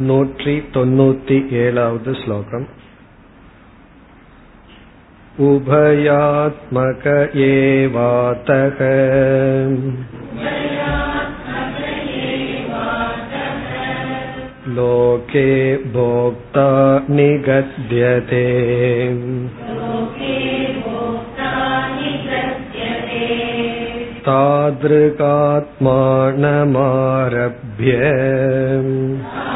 नूटि तोन्नूति एलावद् श्लोकम् उभयात्मक एवातः लोके भोक्ता निगद्यते तादृकात्मानमारभ्य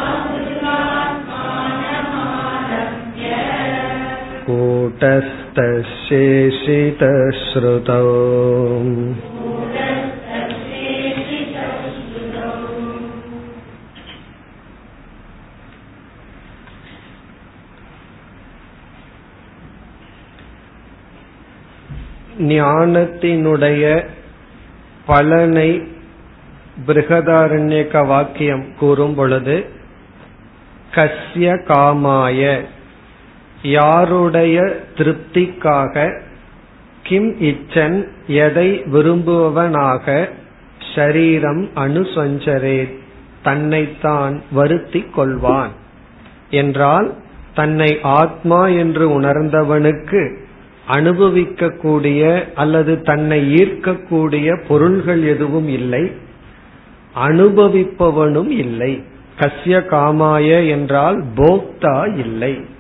कूटस्थशेषितश्रुतौ ஞானத்தினுடைய பலனை பிருகதாரண்யக வாக்கியம் கூறும் பொழுது கஸ்ய காமாய யாருடைய திருப்திக்காக கிம் இச்சன் எதை விரும்புபவனாக ஷரீரம் அனுசஞ்சரே தன்னைத்தான் வருத்தி கொள்வான். என்றால் தன்னை ஆத்மா என்று உணர்ந்தவனுக்கு அனுபவிக்கக்கூடிய அல்லது தன்னை ஈர்க்கக்கூடிய பொருள்கள் எதுவும் இல்லை அனுபவிப்பவனும் இல்லை. கஸ்ய காமாய என்றால் போக்தா இல்லை.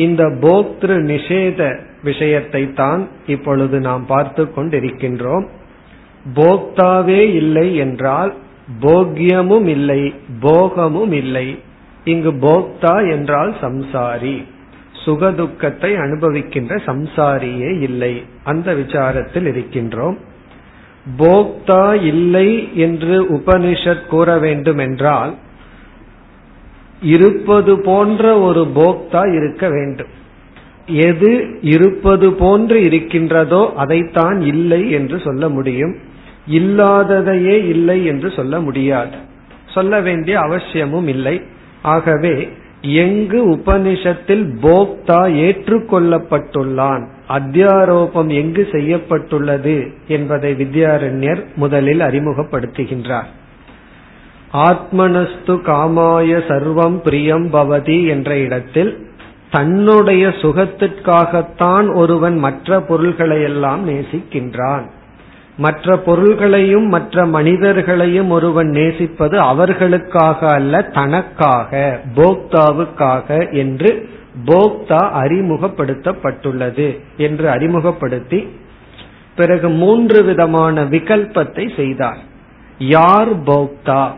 இந்த போக்திரு நிஷேத விஷயத்தை தான் இப்பொழுது நாம் பார்த்து கொண்டிருக்கின்றோம். போக்தாவே இல்லை என்றால் போக்யமும் இல்லை போகமும் இல்லை. இங்கு போக்தா என்றால் சம்சாரி. சுகதுக்கத்தை அனுபவிக்கின்ற சம்சாரியே இல்லை. அந்த விசாரத்தில் இருக்கின்றோம். போக்தா இல்லை என்று உபனிஷத் கூற வேண்டும் என்றால் இருப்பது போன்ற ஒரு போக்தா இருக்க வேண்டும். எது இருப்பது போன்று இருக்கின்றதோ அதைத்தான் இல்லை என்று சொல்ல முடியும். இல்லாததையே இல்லை என்று சொல்ல முடியாது. சொல்ல வேண்டிய அவசியமும் இல்லை. ஆகவே எங்கு உபனிஷத்தில் போக்தா ஏற்றுக்கொள்ளப்பட்டுள்ளான் அத்தியாரோபம் எங்கு செய்யப்பட்டுள்ளது என்பதை வித்யாரண்யர் முதலில் அறிமுகப்படுத்துகின்றார். ஆத்மனஸ்து காமாய சர்வம் பிரியம் பவதி என்ற இடத்தில் தன்னுடைய சுகத்திற்காகத்தான் ஒருவன் மற்ற பொருள்களை எல்லாம் நேசிக்கின்றான். மற்ற பொருள்களையும் மற்ற மனிதர்களையும் ஒருவன் நேசிப்பது அவர்களுக்காக அல்ல தனக்காக போக்தாவுக்காக என்று போக்தா அறிமுகப்படுத்தப்பட்டுள்ளது என்று அறிமுகப்படுத்தி பிறகு மூன்று விதமான விகல்பத்தை செய்தார். யார் போக்தா?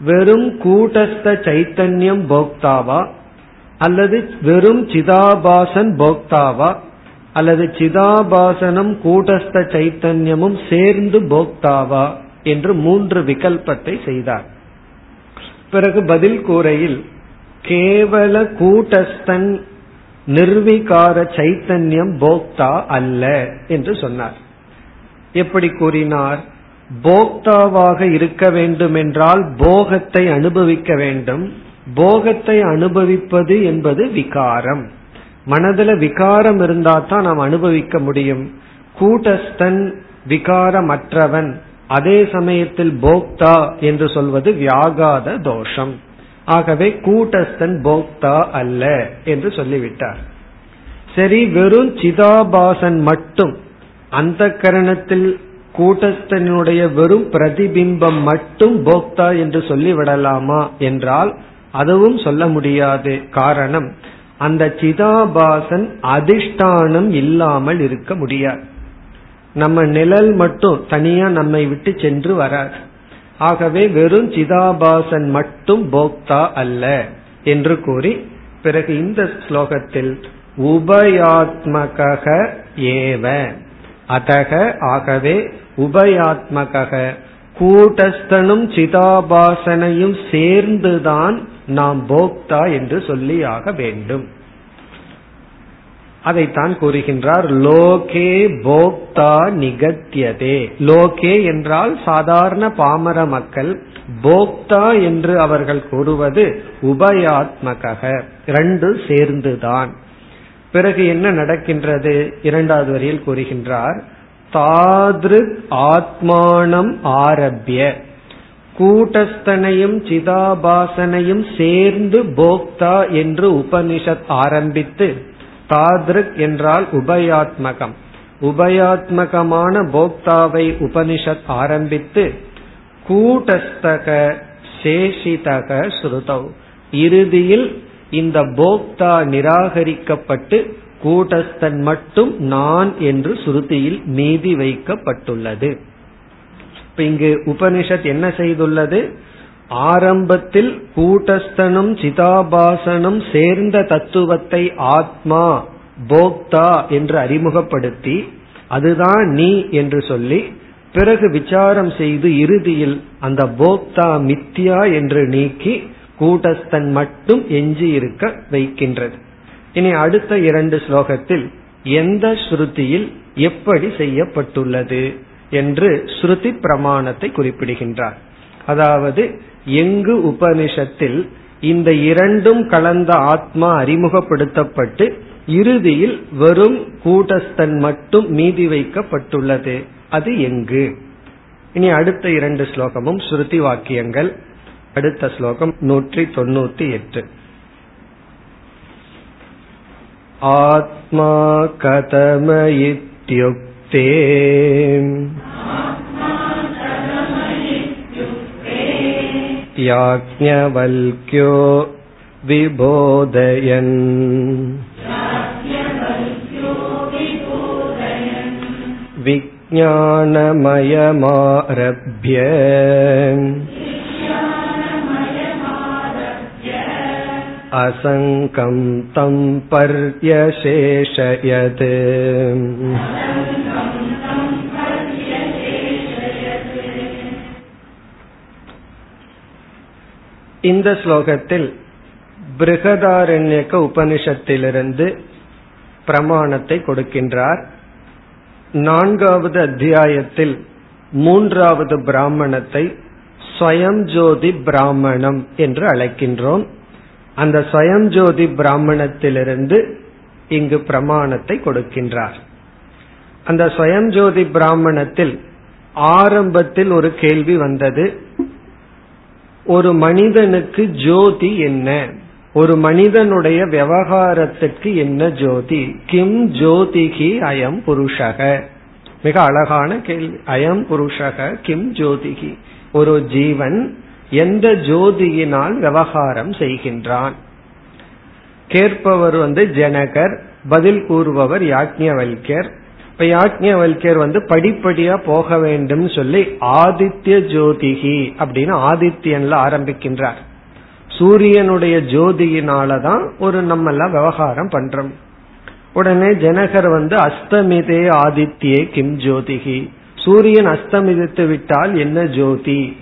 வெறும் கூட்டஸ்த சைத்தன்யம் போக்தாவா? அல்லது வெறும் சிதாபாசன் போக்தாவா? அல்லது சிதாபாசனம் கூட்டஸ்த சைத்தன்யமும் சேர்ந்து போக்தாவா? என்று மூன்று விகல்பத்தை செய்தார். பிறகு பதில் கூரையில் கேவல கூட்டஸ்தன் நிர்விகார சைத்தன்யம் போக்தா அல்ல என்று சொன்னார். எப்படி கூறினார்? போக்தாவாக இருக்க வேண்டும் என்றால் போகத்தை அனுபவிக்க வேண்டும். போகத்தை அனுபவிப்பது என்பது விகாரம். மனதுல விகாரம் இருந்தா தான் நாம் அனுபவிக்க முடியும். கூட்டஸ்தன் விகாரமற்றவன். அதே சமயத்தில் போக்தா என்று சொல்வது வியாகாத தோஷம். ஆகவே கூட்டஸ்தன் போக்தா அல்ல என்று சொல்லிவிட்டார். சரி வெறும் சிதாபாசன் மட்டும். அந்த கரணத்தில் கூட்டத்தினுடைய வெறும் பிரதிபிம்பம் மட்டும் போக்தா என்று சொல்லிவிடலாமா என்றால் அதுவும் சொல்ல முடியாது. காரணம் அந்த சிதாபாசன் அதிஷ்டானம் இல்லாமல் இருக்க முடியாது. நம்ம நிழல் மட்டும் தனியா நம்மை விட்டு சென்று வராது. ஆகவே வெறும் சிதாபாசன் மட்டும் போக்தா அல்ல என்று கூறி பிறகு இந்த ஸ்லோகத்தில் உபயாத்மக ஏவ. அதக ஆகவே உபயாத்மக கூட்டஸ்தனும் சிதாபாசனையும் சேர்ந்துதான் நாம் போக்தா என்று சொல்லியாக வேண்டும். அதைத்தான் கூறுகின்றார் லோகே போக்தா நிகத்தியதே. லோகே என்றால் சாதாரண பாமர மக்கள். போக்தா என்று அவர்கள் கூறுவது உபயாத்மக ரெண்டு சேர்ந்துதான். பிறகு என்ன நடக்கின்றது? இரண்டாவது வரியில் கூறுகின்றார் தாதிரு ஆத்மானம் ஆரம்பிய கூட்டஸ்தனையும் சிதாபாசனையும் சேர்ந்து போக்தா என்று உபனிஷத் ஆரம்பித்து தாத்ருக் என்றால் உபயாத்மகம். உபயாத்மகமான போக்தாவை உபனிஷத் ஆரம்பித்து கூட்டஸ்தக சேஷிதக ஸ்ருதவ் இறுதியில் இந்த போக்தா நிராகரிக்கப்பட்டு கூட்டஸ்தன் மட்டும் நான் என்று சுருதியில் மீதி வைக்கப்பட்டுள்ளது. இங்கு உபனிஷத் என்ன செய்துள்ளது? ஆரம்பத்தில் கூட்டஸ்தனும் சிதாபாசனும் சேர்ந்த தத்துவத்தை ஆத்மா போக்தா என்று அறிமுகப்படுத்தி அதுதான் நீ என்று சொல்லி பிறகு விசாரம் செய்து இறுதியில் அந்த போக்தா மித்யா என்று நீக்கி கூட்டஸ்தன் மட்டும் எஞ்சி இருக்க வைக்கின்றது. இனி அடுத்த இரண்டு ஸ்லோகத்தில் எந்த ஸ்ருதியில் எப்படி செய்யப்பட்டுள்ளது என்று ஸ்ருதி பிரமாணத்தை குறிப்பிடுகின்றார். அதாவது எங்கு உபனிஷத்தில் இந்த இரண்டும் கலந்த ஆத்மா அறிமுகப்படுத்தப்பட்டு இறுதியில் வெறும் கூட்டஸ்தன் மட்டும் மீதி வைக்கப்பட்டுள்ளது. அது எங்கு? இனி அடுத்த இரண்டு ஸ்லோகமும் ஸ்ருதி வாக்கியங்கள். அடுத்த ஸ்லோகம் நூற்றி தொண்ணூத்தி எட்டு ஆத்மா கதம இத்யுக்தே याज्ञवल्क्यो विबोधयन् विज्ञानमयमारभ्य असङ्कं तं पर्यशेषयत् இந்த ஸ்லோகத்தில் பிருகதாரண்யக்க உபனிஷத்திலிருந்து பிரமாணத்தை கொடுக்கின்றார் நான்காவது அத்தியாயத்தில் மூன்றாவது பிராமணத்தை ஸ்வயம் ஜோதி பிராமணம் என்று அழைக்கின்றோம் அந்த ஸ்வயம் ஜோதி பிராமணத்திலிருந்து இங்கு பிரமாணத்தை கொடுக்கின்றார். அந்த ஸ்வயம் ஜோதி பிராமணத்தில் ஆரம்பத்தில் ஒரு கேள்வி வந்தது. ஒரு மனிதனுக்கு ஜோதி என்ன? ஒரு மனிதனுடைய விவகாரத்துக்கு என்ன ஜோதி? கிம் ஜோதிகி அயம் புருஷக? மிக அழகான கேள்வி. அயம் புருஷக கிம் ஜோதிகி. ஒரு ஜீவன் எந்த ஜோதியினால் விவகாரம் செய்கின்றான்? கேட்பவர் வந்து ஜனகர் பதில் கூறுபவர் யாக்ஞவல்யர் இப்ப யாக்ஞவல்யர் வந்து படிப்படியா போக வேண்டும் சொல்லி ஆதித்ய ஜோதிகி அப்படின்னு ஆதித்யன்ல ஆரம்பிக்கின்றார். சூரியனுடைய ஜோதியினாலதான் ஒரு நம்ம எல்லாம் விவகாரம் பண்றோம். உடனே ஜனகர் வந்து அஸ்தமிதே ஆதித்யே கிம் ஜோதிகி. சூரியன் அஸ்தமிதித்து விட்டால் என்ன ஜோதி?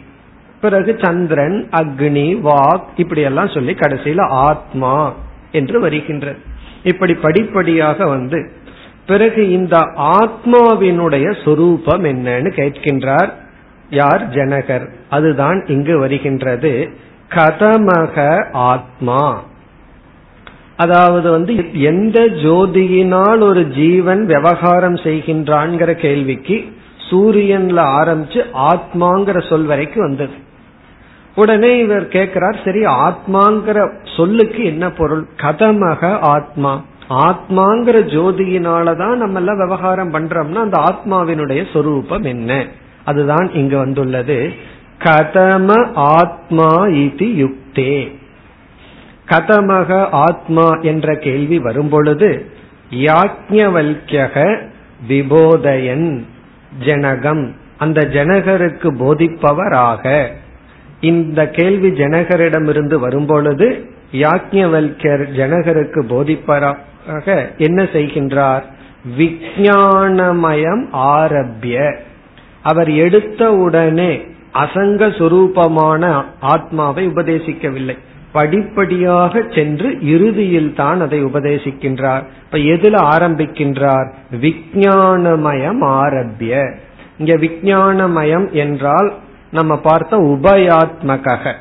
பிறகு சந்திரன் அக்னி வாக் இப்படி எல்லாம் சொல்லி கடைசியில ஆத்மா என்று வருகின்றது. இப்படி படிப்படியாக வந்து பிறகு இந்த ஆத்மாவினுடைய சொரூபம் என்னன்னு கேட்கின்றார் யார்? ஜனகர். அதுதான் இங்கு வருகின்றது. கதமக ஆத்மா. அதாவது வந்து எந்த ஜோதியினால் ஒரு ஜீவன் விவகாரம் செய்கின்றான்ங்கிற கேள்விக்கு சூரியன்ல ஆரம்பிச்சு ஆத்மாங்கிற சொல் வரைக்கும் வந்தது. உடனே இவர் கேட்கிறார் சரி ஆத்மாங்கிற சொல்லுக்கு என்ன பொருள்? கதமக ஆத்மா. ஆத்மாங்கிற ஜோதியினாலதான் நம்ம எல்லாம் விவகாரம் பண்றோம்னா அந்த ஆத்மாவினுடைய சொரூபம் என்ன? அதுதான் இங்கு வந்துள்ளது. கதம ஆத்மா இது யுக்தே. கதமக ஆத்மா என்ற கேள்வி வரும்பொழுது யாக்ஞவல்யக விபோதயன் ஜனகம். அந்த ஜனகருக்கு போதிப்பவராக. இந்த கேள்வி ஜனகரிடமிருந்து வரும்பொழுது யாக்ஞவல்யர் ஜனகருக்கு போதிப்பராக என்ன செய்கின்றார்? விஜயானமயம் ஆரம்பிய அவர் எடுத்த உடனே அசங்க சுரூபமான ஆத்மாவை உபதேசிக்கவில்லை. படிப்படியாக சென்று இறுதியில் தான் அதை உபதேசிக்கின்றார். இப்ப எதுல ஆரம்பிக்கின்றார்? விஜயானமயம் ஆரம்பிய இங்க விஜயானமயம் என்றால் நம்ம பார்த்த உபயாத்மக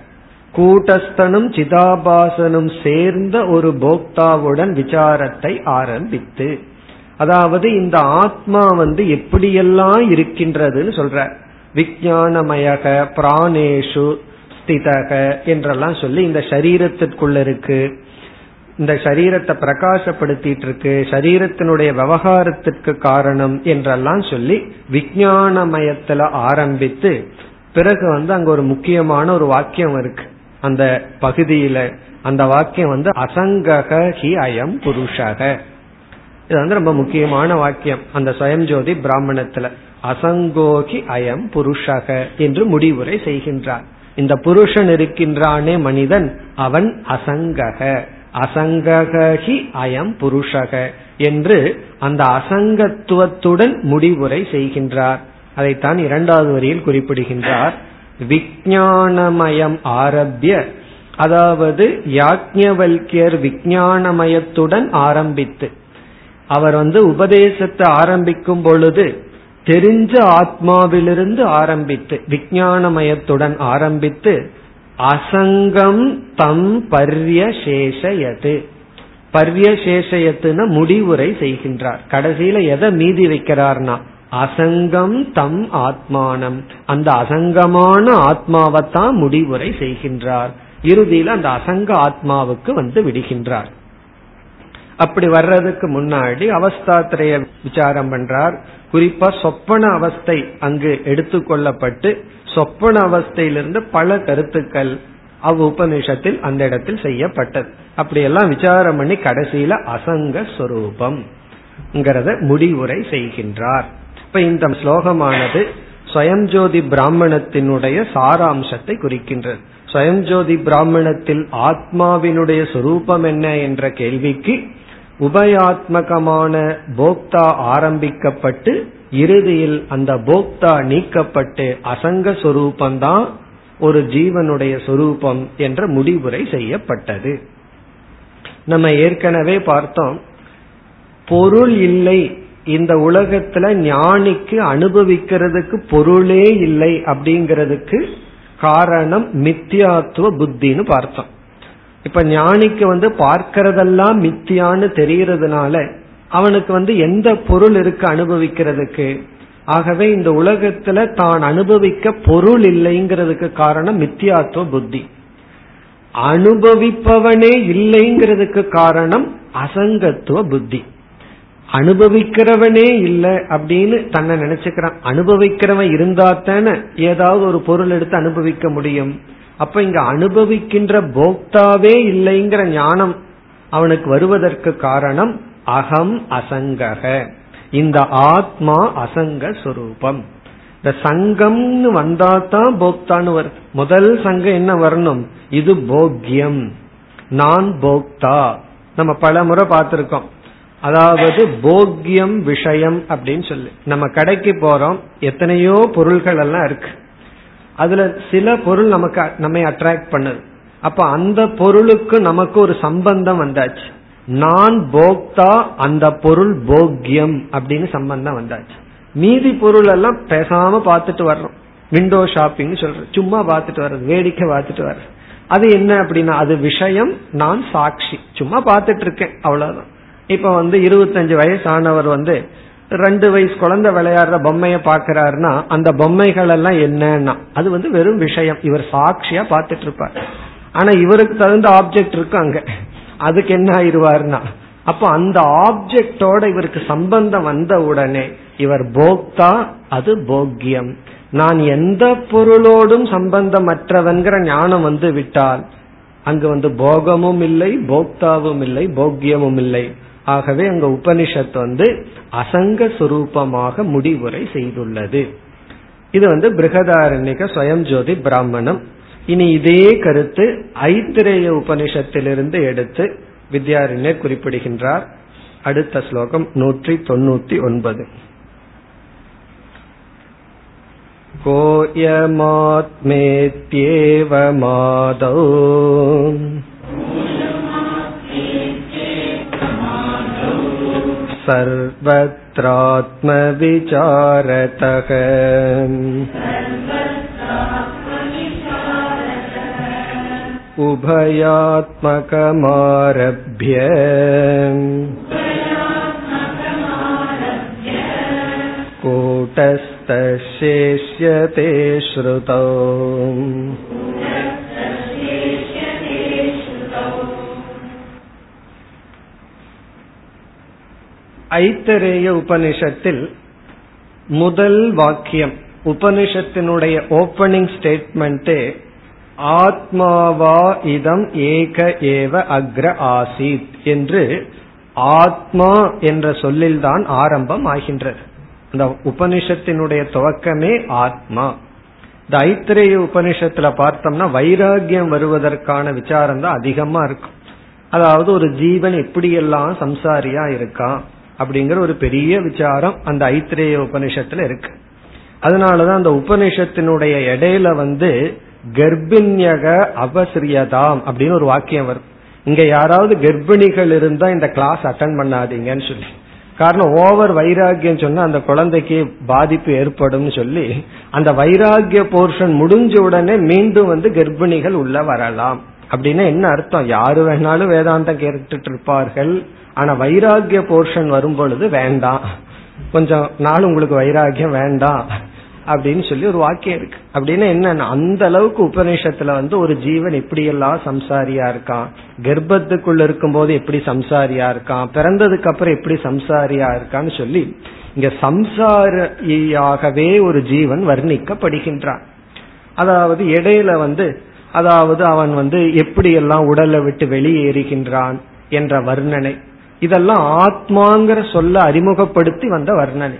கூட்டஸ்தனும் சிதாபாசனும் சேர்ந்த ஒரு போக்தாவுடன் விசாரத்தை ஆரம்பித்து அதாவது இந்த ஆத்மா வந்து எப்படியெல்லாம் இருக்கின்றதுன்னு சொல்ற. விஜயானமயக பிராணேஷு ஸ்திதக என்றெல்லாம் சொல்லி இந்த சரீரத்திற்குள்ள இருக்கு. இந்த சரீரத்தை பிரகாசப்படுத்திட்டு இருக்கு சரீரத்தினுடைய விவகாரத்திற்கு காரணம் என்றெல்லாம் சொல்லி விஜயானமயத்துல ஆரம்பித்து பிறகு வந்து அங்க ஒரு முக்கியமான ஒரு வாக்கியம் இருக்கு. அந்த பகுதியில அந்த வாக்கியம் வந்து அசங்கக ஹி அயம் புருஷக. இது வந்து ரொம்ப முக்கியமான வாக்கியம். அந்த சுயம்ஜோதி பிராமணத்துல அசங்கோகி அயம் புருஷக என்று முடிவுரை செய்கின்றார். இந்த புருஷன் இருக்கின்றானே மனிதன் அவன் அசங்கக. அசங்ககி அயம் புருஷக என்று அந்த அசங்கத்துவத்துடன் முடிவுரை செய்கின்றார். அதைத்தான் இரண்டாவது வரியில் குறிப்பிடுகின்றார். விஜயானமயம் ஆரம்பிய அதாவது யாக்ஞவல்யர் விஜயானமயத்துடன் ஆரம்பித்து அவர் வந்து உபதேசத்தை ஆரம்பிக்கும் பொழுது தெரிஞ்ச ஆத்மாவிலிருந்து ஆரம்பித்து விஜயானமயத்துடன் ஆரம்பித்து அசங்கம் தம் பர்யசேஷயது பர்யசேஷயத்துன முடிவுரை செய்கின்றார். கடைசியில எதை மீதி வைக்கிறார்னா அசங்கம் தம் ஆத்மானம். அந்த அசங்கமான ஆத்மாவைத்தான் முடிவுரை செய்கின்றார். இறுதியில் அந்த அசங்க ஆத்மாவுக்கு வந்து விடுகின்றார். அப்படி வர்றதுக்கு முன்னாடி அவஸ்தாத்திரைய விசாரம் பண்றார். குறிப்பா சொப்பன அவஸ்தை அங்கு எடுத்துக்கொள்ளப்பட்டு சொப்பன அவஸ்தையிலிருந்து பல கருத்துக்கள் அவ் உபநிஷத்தில் அந்த இடத்தில் செய்யப்பட்டது. அப்படியெல்லாம் விசாரம் பண்ணி கடைசியில அசங்க ஸ்வரூபம் முடிவுரை செய்கின்றார். இப்ப இந்த ஸ்லோகமானது சுயஞ்சோதி பிராமணத்தினுடைய சாராம்சத்தை குறிக்கின்றது. சுயஞ்சோதி பிராமணத்தில் ஆத்மாவினுடைய சொரூபம் என்ன என்ற கேள்விக்கு உபயாத்மகமான போக்தா ஆரம்பிக்கப்பட்டு இறுதியில் அந்த போக்தா நீக்கப்பட்டு அசங்க சொரூபந்தான் ஒரு ஜீவனுடைய சொரூபம் என்ற முடிவுரை செய்யப்பட்டது. நம்ம ஏற்கனவே பார்த்தோம் பொருள் இல்லை இந்த உலகத்துல ஞானிக்கு அனுபவிக்கிறதுக்கு பொருளே இல்லை அப்படிங்கிறதுக்கு காரணம் மித்தியாத்துவ புத்தின்னு பார்த்தோம். இப்ப ஞானிக்கு வந்து பார்க்கறதெல்லாம் மித்தியான்னு தெரியறதுனால அவனுக்கு வந்து எந்த பொருள் இருக்கு அனுபவிக்கிறதுக்கு? ஆகவே இந்த உலகத்துல தான் அனுபவிக்க பொருள் இல்லைங்கிறதுக்கு காரணம் மித்தியாத்துவ புத்தி. அனுபவிப்பவனே இல்லைங்கிறதுக்கு காரணம் அசங்கத்துவ புத்தி. அனுபவிக்கிறவனே இல்லை அப்படின்னு தன்னை நினைச்சுக்கிறான். அனுபவிக்கிறவன் இருந்தா தானே ஏதாவது ஒரு பொருள் எடுத்து அனுபவிக்க முடியும். அப்ப இங்க அனுபவிக்கின்ற போக்தாவே இல்லைங்கிற ஞானம் அவனுக்கு வருவதற்கு காரணம் அகம் அசங்கக. இந்த ஆத்மா அசங்க சுரூபம். இந்த சங்கம்னு வந்தா தான் போக்தான்னு வருது. முதல் சங்கம் என்ன வரணும்? இது போக்யம். நான் போக்தா. நம்ம பல முறை பார்த்திருக்கோம். அதாவது போக்கியம் விஷயம் அப்படின்னு சொல்லு. நம்ம கடைக்கு போறோம் எத்தனையோ பொருள்கள் எல்லாம் இருக்கு. அதுல சில பொருள் நமக்கு நம்மை அட்ராக்ட் பண்ணுது. அப்ப அந்த பொருளுக்கு நமக்கு ஒரு சம்பந்தம் வந்தாச்சு. நான் போக்தா அந்த பொருள் போக்கியம் அப்படின்னு சம்பந்தம் வந்தாச்சு. மீதி பொருள் எல்லாம் பேசாம பார்த்துட்டு வர்றோம். விண்டோ ஷாப்பிங் சொல்றேன் சும்மா பார்த்துட்டு வர்றது வேடிக்கை பார்த்துட்டு வர்றது. அது என்ன அப்படின்னா அது விஷயம் நான் சாட்சி. சும்மா பார்த்துட்டு இருக்கேன் அவ்வளவுதான். இப்ப வந்து இருபத்தஞ்சு வயசானவர் வந்து ரெண்டு வயசு குழந்தை விளையாடுற பொம்மைய பாக்கிறாருன்னா அந்த பொம்மைகள் எல்லாம் என்னன்னா அது வந்து வெறும் விஷயம். இவர் சாட்சியா பார்த்துட்டு இருப்பார் ஆனா இவருக்கு தகுந்த ஆப்ஜெக்ட் இருக்கு அங்க. அதுக்கு என்ன ஆயிடுவார்னா அப்ப அந்த ஆப்ஜெக்டோட இவருக்கு சம்பந்தம் வந்த உடனே இவர் போக்தா அது போக்கியம் நான் எந்த பொருளோடும் சம்பந்தமற்றவன்கிற ஞானம் வந்து விட்டால் அங்கு வந்து போகமும் இல்லை போக்தாவும் இல்லை போக்கியமும் இல்லை. ஆகவே அங்க உபனிஷத் வந்து அசங்க சுரூபமாக முடிவுரை செய்துள்ளது. இது வந்து பிருகதாரண்யக சுயம் ஜோதி பிராமணம். இனி இதே கருத்து ஐத்திரேய உபனிஷத்திலிருந்து எடுத்து வித்யாரண்யர் குறிப்பிடுகின்றார். அடுத்த ஸ்லோகம் நூற்றி தொண்ணூத்தி ஒன்பது கோயமாத்மேத்யேவமாதோ सर्वत्रात्मविचारतः उभयात्मकमारभ्य कूटस्थ कूटस्थशेष्यते श्रुतौ ஐத்தரேய உபனிஷத்தில் முதல் வாக்கியம் உபனிஷத்தினுடைய ஓபனிங் ஸ்டேட்மெண்ட் ஆத்மாவா இதம் ஏக ஏவ அக்ர ஆசித் என்று ஆத்மா என்ற சொல்லில்தான் ஆரம்பம் ஆகின்றது. இந்த உபனிஷத்தினுடைய துவக்கமே ஆத்மா. இந்த ஐத்திரேய உபனிஷத்துல பார்த்தோம்னா வைராகியம் வருவதற்கான விசாரம் தான் அதிகமா இருக்கும். அதாவது ஒரு ஜீவன் எப்படியெல்லாம் சம்சாரியா இருக்கான் அப்படிங்கிற ஒரு பெரிய விசாரம் அந்த ஐத்திரேய உபனிஷத்துல இருக்கு. அதனாலதான் அந்த உபனிஷத்தினுடைய இடையில வந்து கர்ப்பிணியக அவசிரியதாம் அப்படின்னு ஒரு வாக்கியம் வரும். இங்க யாராவது கர்ப்பிணிகள் இருந்தா இந்த கிளாஸ் அட்டன் பண்ணாதீங்கன்னு சொல்லி. காரணம் ஓவர் வைராகியம் சொன்னா அந்த குழந்தைக்கு பாதிப்பு ஏற்படும் சொல்லி அந்த வைராகிய போர்ஷன் முடிஞ்ச உடனே மீண்டும் வந்து கர்ப்பிணிகள் உள்ள வரலாம். அப்படின்னா என்ன அர்த்தம்? யாரு வேணாலும் வேதாந்தம் கேட்டுட்டு இருப்பார்கள். ஆனா வைராகிய போர்ஷன் வரும் பொழுது வேண்டாம். கொஞ்சம் நாள் உங்களுக்கு வைராகியம் வேண்டாம் அப்படின்னு சொல்லி ஒரு வாக்கியம் இருக்கு. அப்படின்னா என்ன அந்த அளவுக்கு உபநிஷத்துல வந்து ஒரு ஜீவன் இப்படி எல்லாம் சம்சாரியா இருக்கான். கர்ப்பத்துக்குள்ள இருக்கும் போது எப்படி சம்சாரியா இருக்கான்? பிறந்ததுக்கு அப்புறம் எப்படி சம்சாரியா இருக்கான்னு சொல்லி இங்க சம்சாரியாகவே ஒரு ஜீவன் வர்ணிக்கப்படுகின்றான். அதாவது இடையில வந்து அதாவது அவன் வந்து எப்படியெல்லாம் உடலை விட்டு வெளியேறுகின்றான் என்ற வர்ணனை. இதெல்லாம் ஆத்மாங்கிற சொல்ல அறிமுகப்படுத்தி வந்த வர்ணனை.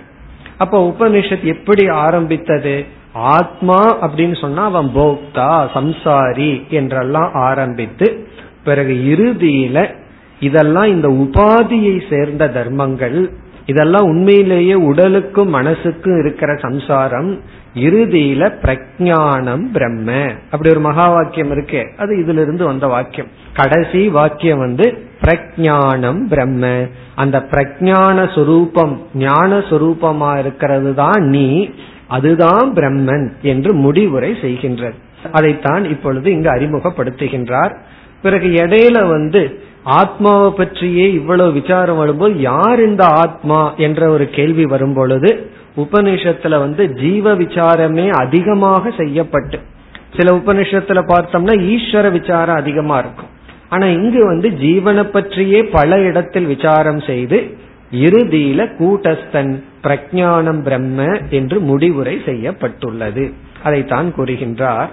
அப்ப உபனிஷத் எப்படி ஆரம்பித்தது? ஆத்மா அப்படின்னு சொன்னா அவன் போக்தா சம்சாரி என்றெல்லாம் ஆரம்பித்து பிறகு இறுதியில இதெல்லாம் இந்த உபாதியை சேர்ந்த தர்மங்கள் இதெல்லாம் உண்மையிலேயே உடலுக்கும் மனசுக்கும் இருக்கிற சம்சாரம் இறுதியில பிரஜானம் பிரம்ம. அப்படி ஒரு மகா வாக்கியம் இருக்கே. அது இதுல இருந்து வந்த வாக்கியம். கடைசி வாக்கியம் வந்து பிரஜானம் பிரம்ம. அந்த பிரஜான சொரூபம் ஞான சொரூபமா இருக்கிறது தான் நீ அதுதான் பிரம்மன் என்று முடிவுரை செய்கின்றது. அதைத்தான் இப்பொழுது இங்கு அறிமுகப்படுத்துகின்றார். பிறகு இடையில வந்து ஆத்மாவை பற்றியே இவ்வளவு விசாரம் வரும்போது யார் இந்த ஆத்மா என்ற ஒரு கேள்வி வரும் பொழுது உபனிஷத்துல வந்து ஜீவ விசாரமே அதிகமாக செய்யப்பட்டு சில உபனிஷத்துல பார்த்தோம்னா ஈஸ்வர விசாரம் அதிகமா இருக்கும். ஆனா இங்கு வந்து ஜீவனை பற்றியே பல இடத்தில் விசாரம் செய்து இறுதியில கூட்டஸ்தன் பிரஜானம் பிரம்ம என்று முடிவுரை செய்யப்பட்டுள்ளது. அதைத்தான் கூறுகின்றார்.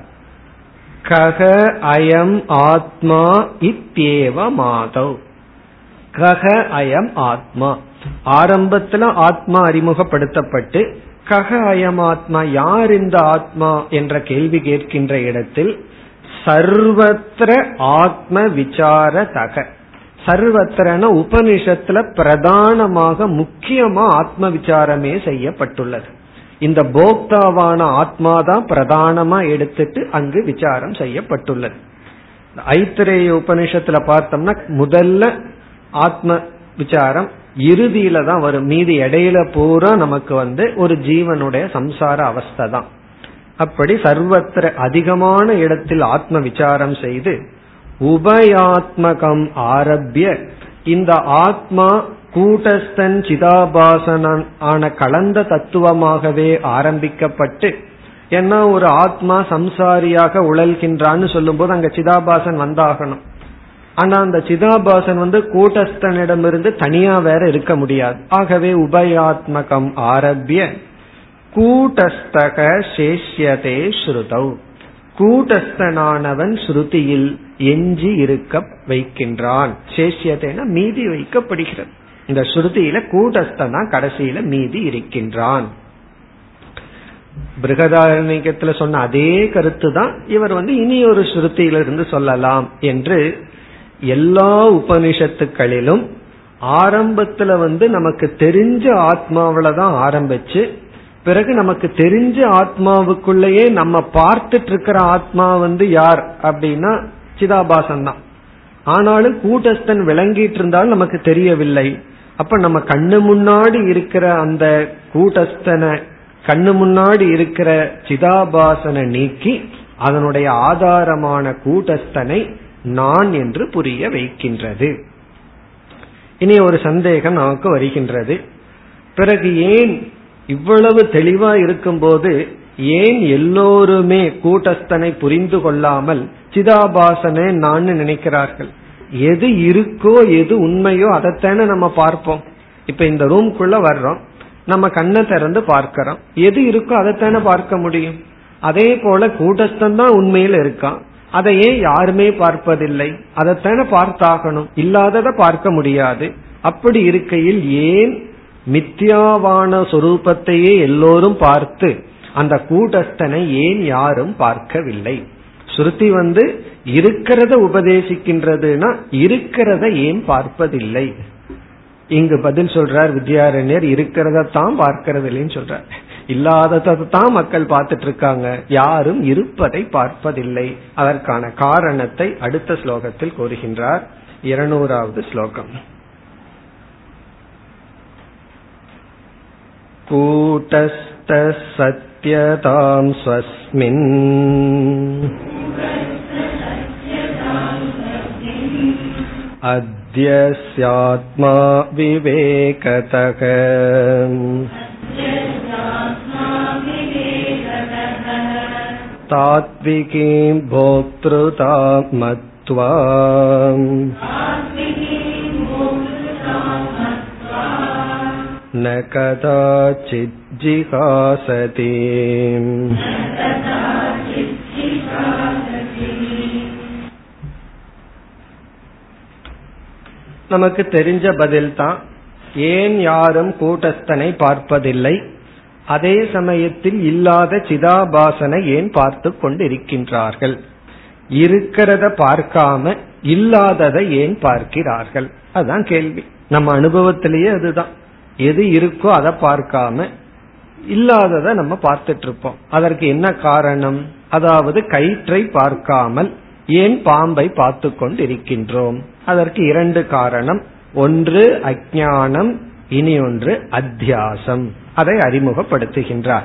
கக அயம் ஆத்மா இத்தேவ மாதவ். கக அயம் ஆத்மா. ஆரம்பத்துல ஆத்மா அறிமுகப்படுத்தப்பட்டு கக அயம் ஆத்மா யார் இந்த ஆத்மா என்ற கேள்வி கேட்கின்ற இடத்தில் சர்வத்திர ஆத்ம விசார தக சர்வத்திரன உபனிஷத்துல பிரதானமாக முக்கியமா ஆத்ம விசாரமே செய்யப்பட்டுள்ளது. இந்த போக்தாவான ஆத்மா தான் பிரதானமா எடுத்துட்டு அங்கு விசாரம் செய்யப்பட்டுள்ளது. ஐத்திரேய உபனிஷத்துல பார்த்தோம்னா முதல்ல ஆத்ம விசாரம் இறுதியில தான் வரும். மீதி இடையில பூரா நமக்கு வந்து ஒரு ஜீவனுடைய சம்சார அவஸ்தை தான். அப்படி சர்வத்திர அதிகமான இடத்தில் ஆத்ம விசாரம் செய்து உபயாத்மகம் ஆரம்பிய இந்த ஆத்மா கூட்டஸ்தன் சிதாபாசனன் ஆன கலந்த தத்துவமாகவே ஆரம்பிக்கப்பட்டு ஏன்னா ஒரு ஆத்மா சம்சாரியாக உழல்கின்றான்னு சொல்லும் போது அங்க சிதாபாசன் வந்தாகணும். ஆனா அந்த சிதாபாசன் வந்து கூட்டஸ்தனிடமிருந்து தனியா வேற இருக்க முடியாது. ஆகவே உபயாத்மகம் ஆரம்பிய கூட்டஸ்தக சேஷ்யதே ஸ்ருதௌ. கூட்டஸ்தனானவன் ஸ்ருதியில் எஞ்சி இருக்க வைக்கின்றான். சேஷ்யதேன மீதி வைக்கப்படுகிறது. இந்த ஸ்ருதியில கூட்டஸ்தனா கடைசியில மீதி இருக்கின்றான். பிருகதாரணிகத்துல சொன்ன அதே கருத்து தான் இவர் வந்து இனி ஒரு ஸ்ருதியிலிருந்து சொல்லலாம் என்று எல்லா உபனிஷத்துக்களிலும் ஆரம்பத்துல வந்து நமக்கு தெரிஞ்ச ஆத்மாவில தான் ஆரம்பிச்சு பிறகு நமக்கு தெரிஞ்ச ஆத்மாவுக்குள்ளேயே நம்ம பார்த்துட்டு இருக்கிற ஆத்மா வந்து யார் அப்படின்னா சிதாபாசன் தான் ஆனாலும் கூட்டஸ்தன் விளங்கிட்டு இருந்தாலும் நமக்கு தெரியவில்லை. அப்ப நம்ம கண்ணு முன்னாடி இருக்கிற அந்த கூட்டஸ்தனை கண்ணு முன்னாடி இருக்கிற சிதாபாசனை நீக்கி அதனுடைய ஆதாரமான கூட்டஸ்தனை நான் என்று புரிய வைக்கின்றது. இனி ஒரு சந்தேகம் நமக்கு வருகின்றது. பிறகு ஏன் இவ்வளவு தெளிவா இருக்கும்போது ஏன் எல்லோருமே கூட்டஸ்தனை புரிந்து கொள்ளாமல் சிதாபாசனே நான் நினைக்கிறார்கள்? எது இருக்கோ எது உண்மையோ அதைத்தானே நம்ம பார்ப்போம். இப்ப இந்த ரூம்குள்ள வர்றோம். நம்ம கண்ணை திறந்து பார்க்கிறோம். எது இருக்கோ அதைத்தானே பார்க்க முடியும். அதே போல கூட்டஸ்தன் தான் உண்மையில் இருக்கான். அதை ஏன் யாருமே பார்ப்பதில்லை? அதைத்தானே பார்த்தாகணும். இல்லாததை பார்க்க முடியாது. அப்படி இருக்கையில் ஏன் மித்யாவான சொரூபத்தையே எல்லோரும் பார்த்து அந்த கூட்டஸ்தனை ஏன் யாரும் பார்க்கவில்லை? ஸ்ருதி வந்து இருக்கிறத உபதேசிக்கின்றதுன்னா இருக்கிறத ஏன் பார்ப்பதில்லை இங்கு பதில் சொல்றார் வித்யாரண்யர் இருக்கிறத தான் பார்க்கறது இல்லைன்னு சொல்றார் இல்லாததை தான் மக்கள் பார்த்துட்டு இருக்காங்க யாரும் இருப்பதை பார்ப்பதில்லை அதற்கான காரணத்தை அடுத்த ஸ்லோகத்தில் கூறுகின்றார் இருநூறாவது ஸ்லோகம் कूटस्थसत्यतां स्वस्मिन् अद्यस्यात्मा विवेकतः तात्विकीं भोक्तृता मत्वा न कदाचिज्जिहासति நமக்கு தெரிஞ்ச பதில் தான் ஏன் யாரும் கூட்டஸ்தனை பார்ப்பதில்லை? அதே சமயத்தில் இல்லாத சிதாபாசனை ஏன் பார்த்து கொண்டு இருக்கின்றார்கள் இருக்கிறத பார்க்காம இல்லாததை ஏன் பார்க்கிறார்கள்? அதுதான் கேள்வி. நம்ம அனுபவத்திலேயே அதுதான். எது இருக்கோ அதை பார்க்காம இல்லாததை நம்ம பார்த்துட்டு இருப்போம் அதற்கு என்ன காரணம்? அதாவது கயிற்றை பார்க்காமல் ஏன் பாம்பை பார்த்து கொண்டிருக்கின்றோம்? அதற்கு இரண்டு காரணம். ஒன்று அஜானம் இனி ஒன்று அத்தியாசம். அதை அறிமுகப்படுத்துகின்றார்.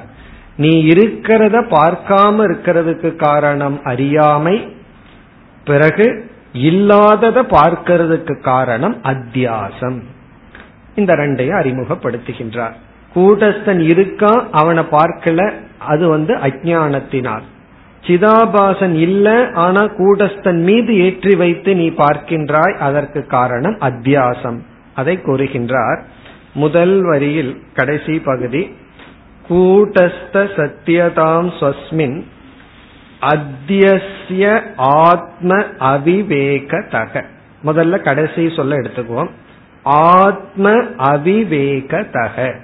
நீ இருக்கிறத பார்க்காம இருக்கிறதுக்கு காரணம் அறியாமை பிறகு இல்லாதத பார்க்கிறதுக்கு காரணம் அத்தியாசம். இந்த ரெண்டையும் அறிமுகப்படுத்துகின்றார். கூட்டஸ்தன் இருக்கா அவனை பார்க்கல அது வந்து அஜானத்தினால் சிதாபாசன் இல்ல ஆனா கூடஸ்தன் மீது ஏற்றி வைத்து நீ பார்க்கின்றாய் அதற்கு காரணம் அத்தியாசம். அதை கூறுகின்றார். முதல் வரியில் கடைசி பகுதி கூட்டஸ்த சத்தியதாம் ஸ்வஸ்மின் அத்தியசிய ஆத்ம அவிவேக தக முதல்ல கடைசி சொல்ல எடுத்துக்குவோம். ஆத்ம அவிவேக தக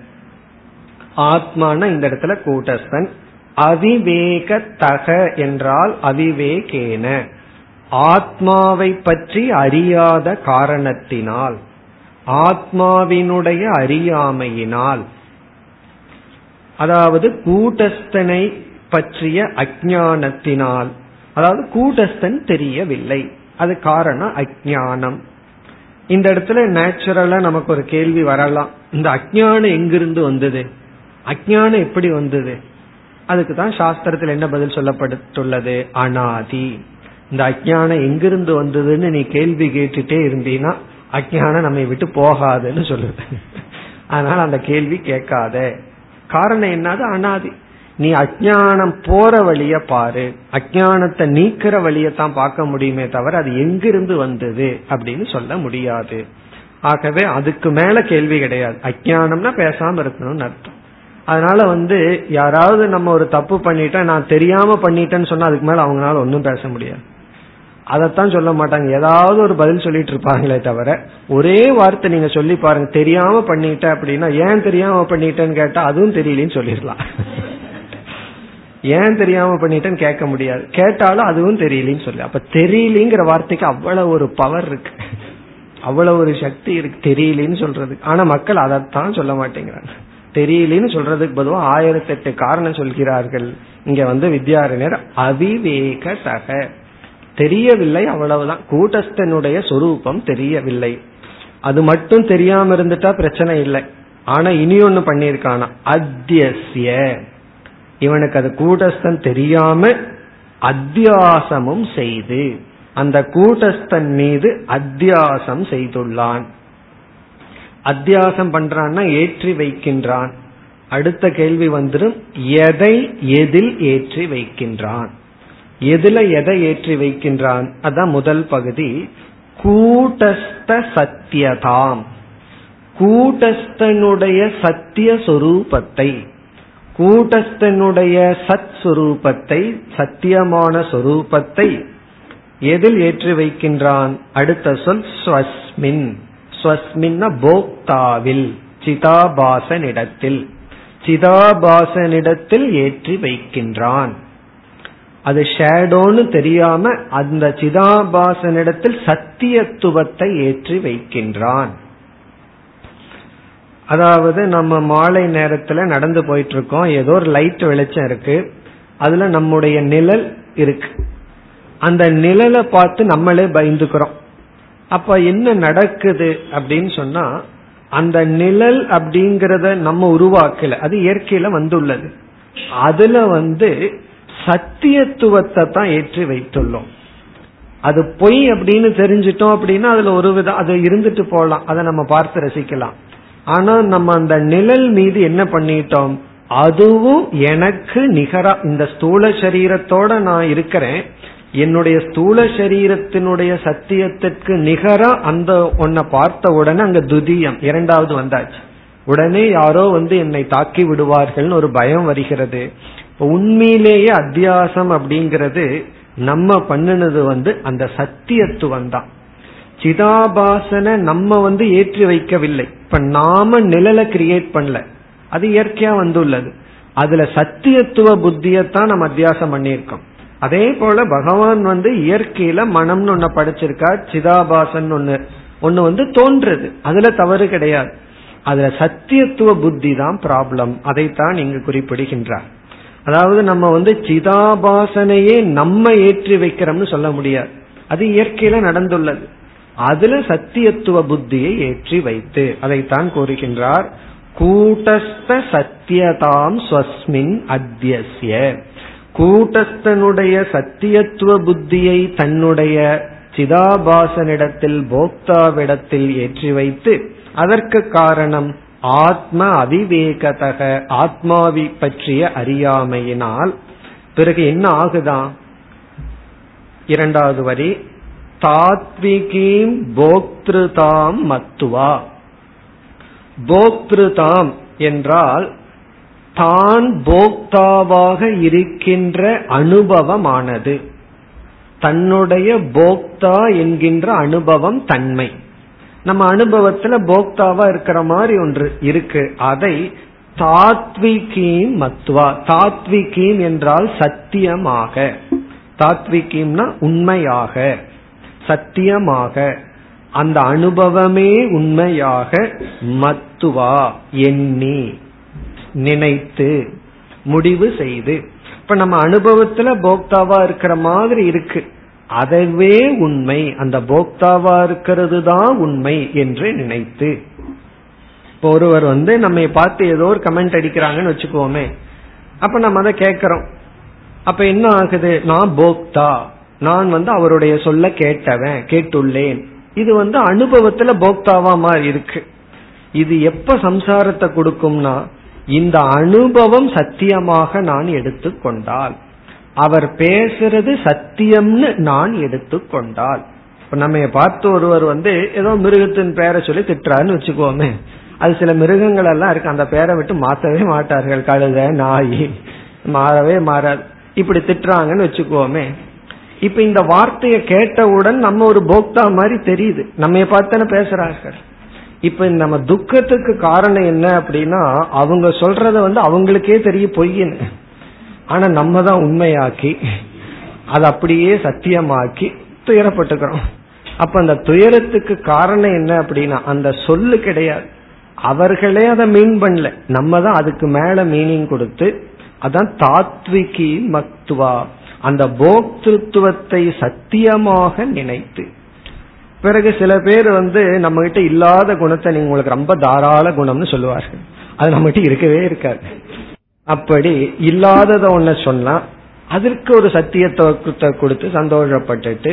ஆத்மான இந்த இடத்துல கூட்டஸ்தன் அவிவேக தக என்றால் அவிவேகேன ஆத்மாவை பற்றி அறியாத காரணத்தினால் ஆத்மாவினுடைய அறியாமையினால் அதாவது கூட்டஸ்தனை பற்றிய அஜானத்தினால் அதாவது கூட்டஸ்தன் தெரியவில்லை. அது காரணம் அஜானம் இந்த இடத்துல நேச்சுரலா நமக்கு ஒரு கேள்வி வரலாம். இந்த அஜானம் எங்கிருந்து வந்தது? அஜானம் எப்படி வந்தது? அதுக்கு தான் சாஸ்திரத்தில் என்ன பதில் சொல்லப்பட்டுள்ளது? அனாதி. இந்த அஜானம் எங்கிருந்து வந்ததுன்னு நீ கேள்வி கேட்டுட்டே இருந்தீன்னா அஜானம் நம்மை விட்டு போகாதுன்னு சொல்லுது. அதனால அந்த கேள்வி கேட்காத. காரணம் என்னது? அனாதி. நீ அஜானம் போற வழிய பாரு. அஜானத்தை நீக்கிற தான் பார்க்க முடியுமே தவிர அது எங்கிருந்து வந்தது அப்படின்னு சொல்ல முடியாது. ஆகவே அதுக்கு மேல கேள்வி கிடையாது. அஜானம்னா பேசாம இருக்கணும்னு அர்த்தம். அதனால வந்து யாராவது நம்ம ஒரு தப்பு பண்ணிட்டா நான் தெரியாம பண்ணிட்டேன்னு சொன்னா அதுக்கு மேல அவங்களால ஒன்றும் பேச முடியாது. அதைத்தான் சொல்ல மாட்டாங்க. ஏதாவது ஒரு பதில் சொல்லிட்டு இருப்பாங்களே தவிர ஒரே வார்த்தை நீங்க சொல்லி பாருங்க. தெரியாம பண்ணிட்ட அப்படின்னா ஏன் தெரியாம பண்ணிட்டேன்னு கேட்டா அதுவும் தெரியலன்னு சொல்லிடலாம். ஏன் தெரியாம பண்ணிட்டேன்னு கேட்க முடியாது. கேட்டாலும் அதுவும் தெரியலன்னு சொல்லி. அப்ப தெரியலிங்கிற வார்த்தைக்கு அவ்வளவு ஒரு பவர் இருக்கு. அவ்வளவு ஒரு சக்தி இருக்கு. தெரியலன்னு சொல்றதுக்கு. ஆனா மக்கள் அதைத்தான் சொல்ல மாட்டேங்கிறாங்க. தெரியலன்னு சொல்றதுக்கு பொதுவாக ஆயிரத்தி எட்டு காரணம் சொல்கிறார்கள். இங்க வந்து வித்யாரண்யர் அவிவேக சக. தெரியவில்லை அவ்வளவுதான். கூட்டஸ்தனுடைய சொரூபம் தெரியவில்லை. அது மட்டும் தெரியாம இருந்துட்டா பிரச்சனை இல்லை. ஆனா இனி ஒன்னு பண்ணிருக்கானா அத்தியசிய இவனுக்கு அது கூட்டஸ்தன் தெரியாம அத்தியாசமும் செய்து அந்த கூட்டஸ்தன் மீது அத்தியாசம் செய்துள்ளான். அத்தியாசம் பண்றான்னா ஏற்றி வைக்கின்றான். அடுத்த கேள்வி வந்துடும் எதை எதில் ஏற்றி வைக்கின்றான்? எதுல எதை ஏற்றி வைக்கின்றான்? அதான் முதல் பகுதி. கூட்டஸ்த சத்தியதாம். கூட்டஸ்தனுடைய சத்திய சொரூபத்தை கூட்டஸ்தனுடைய சத் சுரூபத்தை சத்தியமான சொரூபத்தை எதில் ஏற்றி வைக்கின்றான்? அடுத்த சொல் ஸ்வஸ்மின். ஸ்வஸ்மின்ன போக்தாவில் சிதாபாசனிடத்தில். சிதாபாசனிடத்தில் ஏற்றி வைக்கின்றான். அது ஷேடோன்னு தெரியாம அந்த சிதாபாசனிடத்தில் சத்தியத்துவத்தை ஏற்றி வைக்கின்றான். அதாவது நம்ம மாலை நேரத்துல நடந்து போயிட்டு இருக்கோம் ஏதோ ஒரு லைட் வெளிச்சம் இருக்கு. அதுல நம்முடைய நிழல் இருக்கு. அந்த நிழலை பார்த்து நம்மளே பயந்துக்கிறோம். அப்ப என்ன நடக்குது அப்படின்னு சொன்னா அந்த நிழல் அப்படிங்கறத நம்ம உருவாக்கல. அது இயற்கையில வந்துள்ளது. அதுல வந்து சத்தியத்துவத்தை தான் ஏற்றி வைத்துள்ளோம். அது பொய் அப்படின்னு தெரிஞ்சிட்டோம் அப்படின்னா அதுல ஒரு விதம் அது இருந்துட்டு போகலாம். அதை நம்ம பார்த்து ரசிக்கலாம். ஆனா நம்ம அந்த நிழல் மீது என்ன பண்ணிட்டோம்? அதுவும் எனக்கு நிகரா இந்த ஸ்தூல சரீரத்தோட நான் இருக்கிறேன். என்னுடைய ஸ்தூல சரீரத்தினுடைய சத்தியத்திற்கு நிகரா அந்த ஒன்ன பார்த்த உடனே அங்க துதியம் இரண்டாவது வந்தாச்சு. உடனே யாரோ வந்து என்னை தாக்கி விடுவார்கள் ஒரு பயம் வருகிறது. உண்மையிலேயே அத்தியாசம் அப்படிங்கிறது நம்ம பண்ணினது வந்து அந்த சத்தியத்துவம் தான். சிதாபாசனை நம்ம வந்து ஏற்றி வைக்கவில்லை. இப்ப நாம நிழலை கிரியேட் பண்ணல. அது இயற்கையா வந்துள்ளது. அதுல சத்தியத்துவ புத்தியத்தான் நம்ம அத்தியாசம் பண்ணியிருக்கோம். அதே போல பகவான் வந்து இயற்கையில மனம்னு ஒன்ன படைச்சிருக்கா சிதாபாசன் ஒண்ணு. ஒண்ணு வந்து தோன்றது. அதுல தவறு கிடையாது. அதுல சத்தியத்துவ புத்தி தான் ப்ராப்ளம் அதைத்தான் இங்கு குறிப்பிடுகின்றார். அதாவது நம்ம வந்து சிதாபாசனையே நம்ம ஏற்றி வைக்கிறோம்னு சொல்ல முடியாது. அது இயற்கையில நடந்துள்ளது. அதுல சத்தியத்துவ புத்தியை ஏற்றி வைத்து அதைத்தான் கூறுகின்றார் கூட்டஸ்த சத்தியதாம் ஸ்வஸ்மின் அத்தியசிய கூட்டஸ்தனுடைய சத்தியத்துவ புத்தியை தன்னுடைய சிதாபாசனிடத்தில் போக்தாவிடத்தில் ஏற்றி வைத்து அதற்கு காரணம் ஆத்ம அவிவேகதக ஆத்மாவி பற்றிய அறியாமையினால். பிறகு என்ன ஆகுதான் இரண்டாவது வரி தாத்விகீம் போக்திருதாம் மத்துவா. போக்திருதாம் என்றால் தான் போக்தாவாக இருக்கின்ற அனுபவமானது. தன்னுடைய போக்தா என்கின்ற அனுபவம் தன்மை. நம்ம அனுபவத்துல போக்தாவா இருக்கிற மாதிரி ஒன்று இருக்கு. அதை தாத்விகீம் மத்வா. தாத்விகீம் என்றால் சத்தியமாக. தாத்விகீம்னா உண்மையாக. சத்தியமாக. அந்த அனுபவமே உண்மையாக மத்துவா எண்ணி. நினைத்து முடிவு செய்து. இப்ப நம்ம அனுபவத்துல போக்தாவா இருக்கிற மாதிரி இருக்கு. அதுவே உண்மை. அந்த போக்தாவா இருக்கிறது தான் உண்மை என்று நினைத்து. இப்போ ஒருவர் வந்து நம்ம பார்த்து ஏதோ ஒரு கமெண்ட் அடிக்கிறாங்கன்னு வச்சுக்கோமே. அப்ப நம்ம அதை கேட்கிறோம். அப்ப என்ன ஆகுது? நான் போக்தா. நான் வந்து அவருடைய சொல்ல கேட்டவன் கேட்டுள்ளேன். இது வந்து அனுபவத்துல போக்தாவா மாதிரி இருக்கு. இது எப்ப சம்சாரத்தை கொடுக்கும்னா இந்த அனுபவம் சத்தியமாக நான் எடுத்துக்கொண்டால். அவர் பேசுறது சத்தியம்னு நான் எடுத்துக்கொண்டால். இப்ப நம்ம பார்த்து ஒருவர் வந்து ஏதோ மிருகத்தின் பேரை சொல்லி திட்டுறாருன்னு வச்சுக்கோமே. அது சில மிருகங்கள் எல்லாம் இருக்கு. அந்த பேரை விட்டு மாத்தவே மாட்டார்கள். கழுத நாய் மாறவே மாறாது. இப்படி திட்டுறாங்கன்னு வச்சுக்கோமே. இப்ப இந்த வார்த்தையை கேட்டவுடன் நம்ம ஒரு போக்தா மாதிரி தெரியுது. நம்ம பார்த்தானே பேசுறார்கள். இப்ப நம்ம துக்கத்துக்கு காரணம் என்ன அப்படின்னா அவங்க சொல்றத வந்து அவங்களுக்கே தெரிய பொய்ன்னு. ஆனா நம்ம தான் உண்மையாக்கி அதை அப்படியே சத்தியமாக்கி துயரப்பட்டுக்கிறோம். அப்ப அந்த துயரத்துக்கு காரணம் என்ன அப்படின்னா அந்த சொல்லு கிடையாது. அவர்களே அதை மீன் பண்ணல. நம்ம தான் அதுக்கு மேல மீனிங் கொடுத்து அதான் தாத்விகி மக்துவா அந்த போக்திருத்துவத்தை சத்தியமாக நினைத்து. பிறகு சில பேர் வந்து நம்ம கிட்ட இல்லாத குணத்தை நீங்க உங்களுக்கு ரொம்ப தாராள குணம்னு சொல்லுவார்கள். அது நம்ம கிட்ட இருக்கவே இருக்காது. அப்படி இல்லாதத ஒன்ன சொன்னா அதற்கு ஒரு சத்தியத்தை கொடுத்து சந்தோஷப்பட்டுட்டு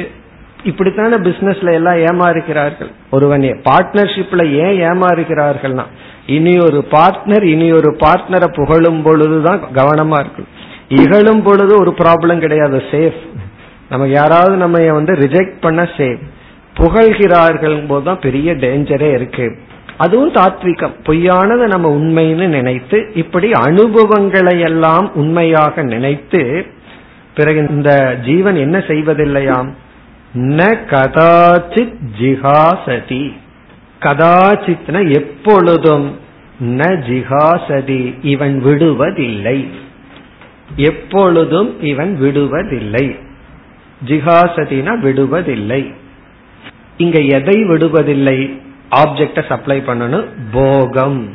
இப்படித்தான பிசினஸ்ல எல்லாம் ஏமாறுகிறார்கள். ஒருவன் பார்ட்னர்ஷிப்ல ஏன் ஏமாறுகிறார்கள்னா இனி ஒரு பார்ட்னர் இனி ஒரு பார்ட்னரை புகழும் பொழுதுதான் கவனமா இருக்கும். இகழும் பொழுது ஒரு ப்ராப்ளம் கிடையாது சேஃப் நமக்கு யாராவது நம்ம வந்து ரிஜெக்ட் பண்ண சேஃப் புகழ்கிறார்கள் போதுதான் பெரிய டேஞ்சரே இருக்கு. அதுவும் தாத்விகம். பொய்யானதை நம்ம உண்மைன்னு நினைத்து இப்படி அனுபவங்களை எல்லாம் உண்மையாக நினைத்து பிறகு இந்த ஜீவன் என்ன செய்வதில்லையாம்? ந கதாச்சித் ஜிகாசதி கதாச்சித்ன எப்பொழுதும் ந ஜிகாசதி இவன் விடுவதில்லை. எப்பொழுதும் இவன் விடுவதில்லை. ஜிகாசதினா விடுவதில்லை. இங்க எதை விடுவதில்லை? ஆப்ஜெக்ட சப்ளை பண்ணணும். போகம்.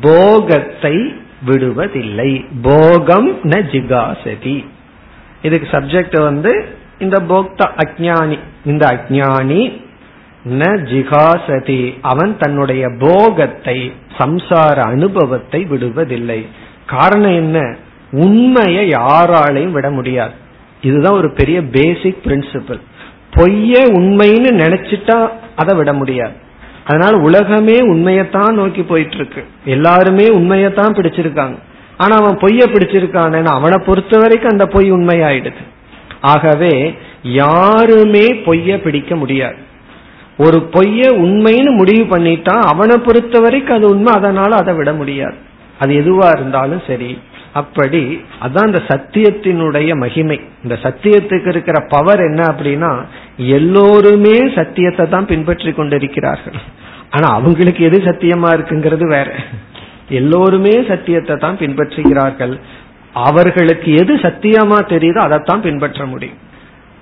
போகத்தை விடுவதில்லை. போகம் ந ஜிகாசதி. இதுக்கு சப்ஜெக்ட் வந்து இந்த போக்தா அஜானி இந்த அஜானி ந ஜிகாசதி. அவன் தன்னுடைய போகத்தை சம்சார அனுபவத்தை விடுவதில்லை. காரணம் என்ன? உண்மையை யாராலையும் விட முடியாது. இதுதான் ஒரு பெரிய பேசிக் பிரின்சிபல் பொய்ய உண்மைன்னு நினைச்சிட்டா அதை விட முடியாது. அதனால உலகமே உண்மையத்தான் நோக்கி போயிட்டு இருக்கு எல்லாருமே உண்மையத்தான் பிடிச்சிருக்காங்க. ஆனா அவன் பொய்ய பிடிச்சிருக்கான் அவனை பொறுத்த வரைக்கும் அந்த பொய் உண்மையாயிடுது. ஆகவே யாருமே பொய்ய பிடிக்க முடியாது. ஒரு பொய்ய உண்மைன்னு முடிவு பண்ணிட்டான் அவனை பொறுத்த வரைக்கும் அது உண்மை. அதனால அதை விட முடியாது. அது எதுவா இருந்தாலும் சரி. அப்படி அதான் இந்த சத்தியத்தினுடைய மகிமை. இந்த சத்தியத்துக்கு இருக்கிற பவர் என்ன அப்படின்னா எல்லோருமே சத்தியத்தை தான் பின்பற்றி கொண்டிருக்கிறார்கள். ஆனா அவங்களுக்கு எது சத்தியமா இருக்குங்கிறது வேற. எல்லோருமே சத்தியத்தை தான் பின்பற்றுகிறார்கள். அவர்களுக்கு எது சத்தியமா தெரியுதோ அதைத்தான் பின்பற்ற முடியும்.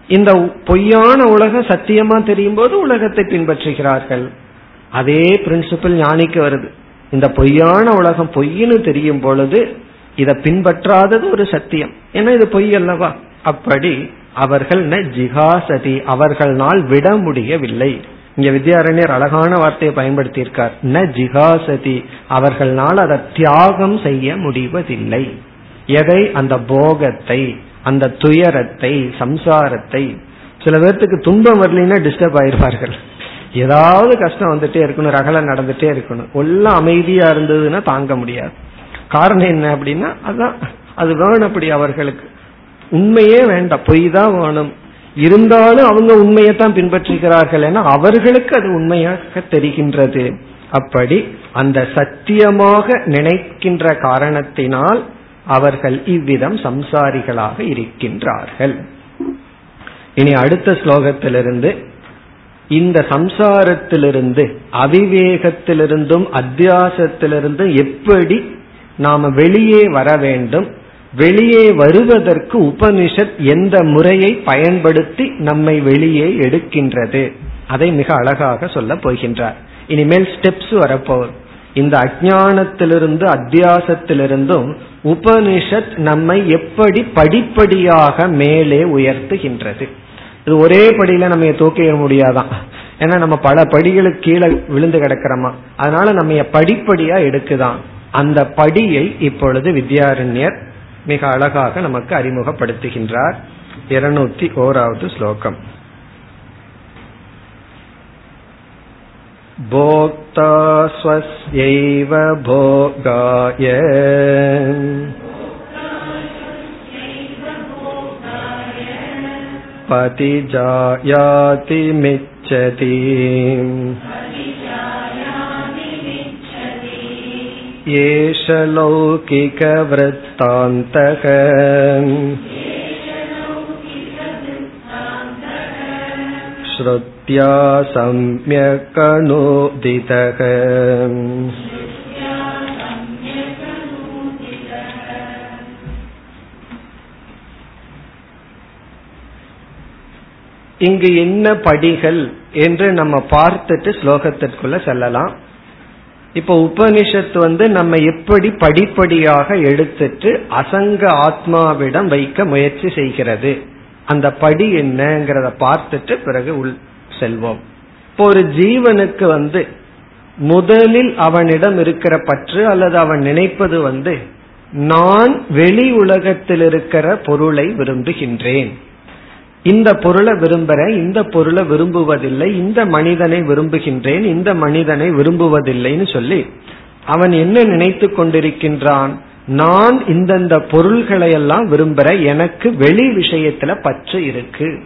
இந்த பொய்யான உலகம் சத்தியமா தெரியும் போது உலகத்தை பின்பற்றுகிறார்கள். அதே பிரின்சிபல் ஞானிக்கு வருது. இந்த பொய்யான உலகம் பொய்ன்னு தெரியும் பொழுது இதை பின்பற்றாதது ஒரு சத்தியம். ஏன்னா இது பொய் அல்லவா? அப்படி அவர்கள் ந ஜிகாசதி அவர்களால் விட முடியவில்லை. இங்க வித்யாரண்யர் அழகான வார்த்தையை பயன்படுத்தியிருக்கார். ந ஜிகாசதி அவர்களால் அதை தியாகம் செய்ய முடிவதில்லை. எதை? அந்த போகத்தை அந்த துயரத்தை சம்சாரத்தை. சில பேர்த்துக்கு துன்பம் வரலைன்னா டிஸ்டர்ப் ஆயிருப்பார்கள். ஏதாவது கஷ்டம் வந்துட்டே இருக்கணும் ரகலை நடந்துட்டே இருக்கணும். எல்லாம் அமைதியா இருந்ததுன்னா தாங்க முடியாது. காரணம் என்ன அப்படின்னா அதான் அது வேணும் அப்படி அவர்களுக்கு. உண்மையே வேண்டாம் பொய் தான் வேணும். இருந்தாலும் அவங்க உண்மையை தான் பின்பற்றுகிறார்கள் என அவர்களுக்கு அது உண்மையாக தெரிகின்றது. அப்படி அந்த சத்தியமாக நினைக்கின்ற காரணத்தினால் அவர்கள் இவ்விதம் சம்சாரிகளாக இருக்கின்றார்கள். இனி அடுத்த ஸ்லோகத்திலிருந்து இந்த சம்சாரத்திலிருந்து அவிவேகத்திலிருந்தும் அத்தியாசத்திலிருந்தும் எப்படி நாம வெளியே வர வேண்டும். வெளியே வருவதற்கு உபனிஷத் எந்த முறையை பயன்படுத்தி நம்மை வெளியே எடுக்கின்றது? அதை மிக அழகாக சொல்ல போகின்றார். இனிமேல் ஸ்டெப்ஸ் வரப்போகுது. இந்த அஜானத்திலிருந்து அத்தியாசத்திலிருந்தும் உபனிஷத் நம்மை எப்படி படிப்படியாக மேலே உயர்த்துகின்றது. இது ஒரே படியில நம்ம தூக்கிட முடியாதான். ஏன்னா நம்ம பல படிகளுக்கு கீழே விழுந்து கிடக்கிறோமா? அதனால நம்ம படிப்படியா எடுக்குதான். அந்த படியை இப்பொழுது வித்யாரண்யர் மிக அழகாக நமக்கு அறிமுகப்படுத்துகின்றார் இருநூத்தி ஓராவது ஸ்லோகம் भोक्ता स्वस्यैव भोगाय पतिजायातिमिच्छति एष लौकिकवृत्तान्तक श्रुत्या सम्यक् இங்கு என்ன படிகள் என்று நம்ம பார்த்துட்டு ஸ்லோகத்திற்குள்ள செல்லலாம் இப்ப உபனிஷத்து வந்து நம்ம எப்படி படிப்படியாக எடுத்துட்டு அசங்க ஆத்மாவிடம் வைக்க முயற்சி செய்கிறது. அந்த படி என்னங்கிறத பார்த்துட்டு பிறகு உள் செல்வோம். இப்போ ஒரு ஜீவனுக்கு வந்து முதலில் அவனிடம் இருக்கிற பற்று அல்லது அவன் நினைப்பது வந்து நான் வெளி உலகத்தில் இருக்கிற பொருளை விரும்புகின்றேன். இந்த பொருளை விரும்புறேன் இந்த பொருளை விரும்புவதில்லை இந்த மனிதனை விரும்புகின்றேன் இந்த மனிதனை விரும்புவதில்லைன்னு சொல்லி அவன் என்ன நினைத்து கொண்டிருக்கின்றான்? நான் இந்தந்த பொருள்களை எல்லாம் விரும்புற எனக்கு வெளி விஷயத்துல பற்று இருக்கு.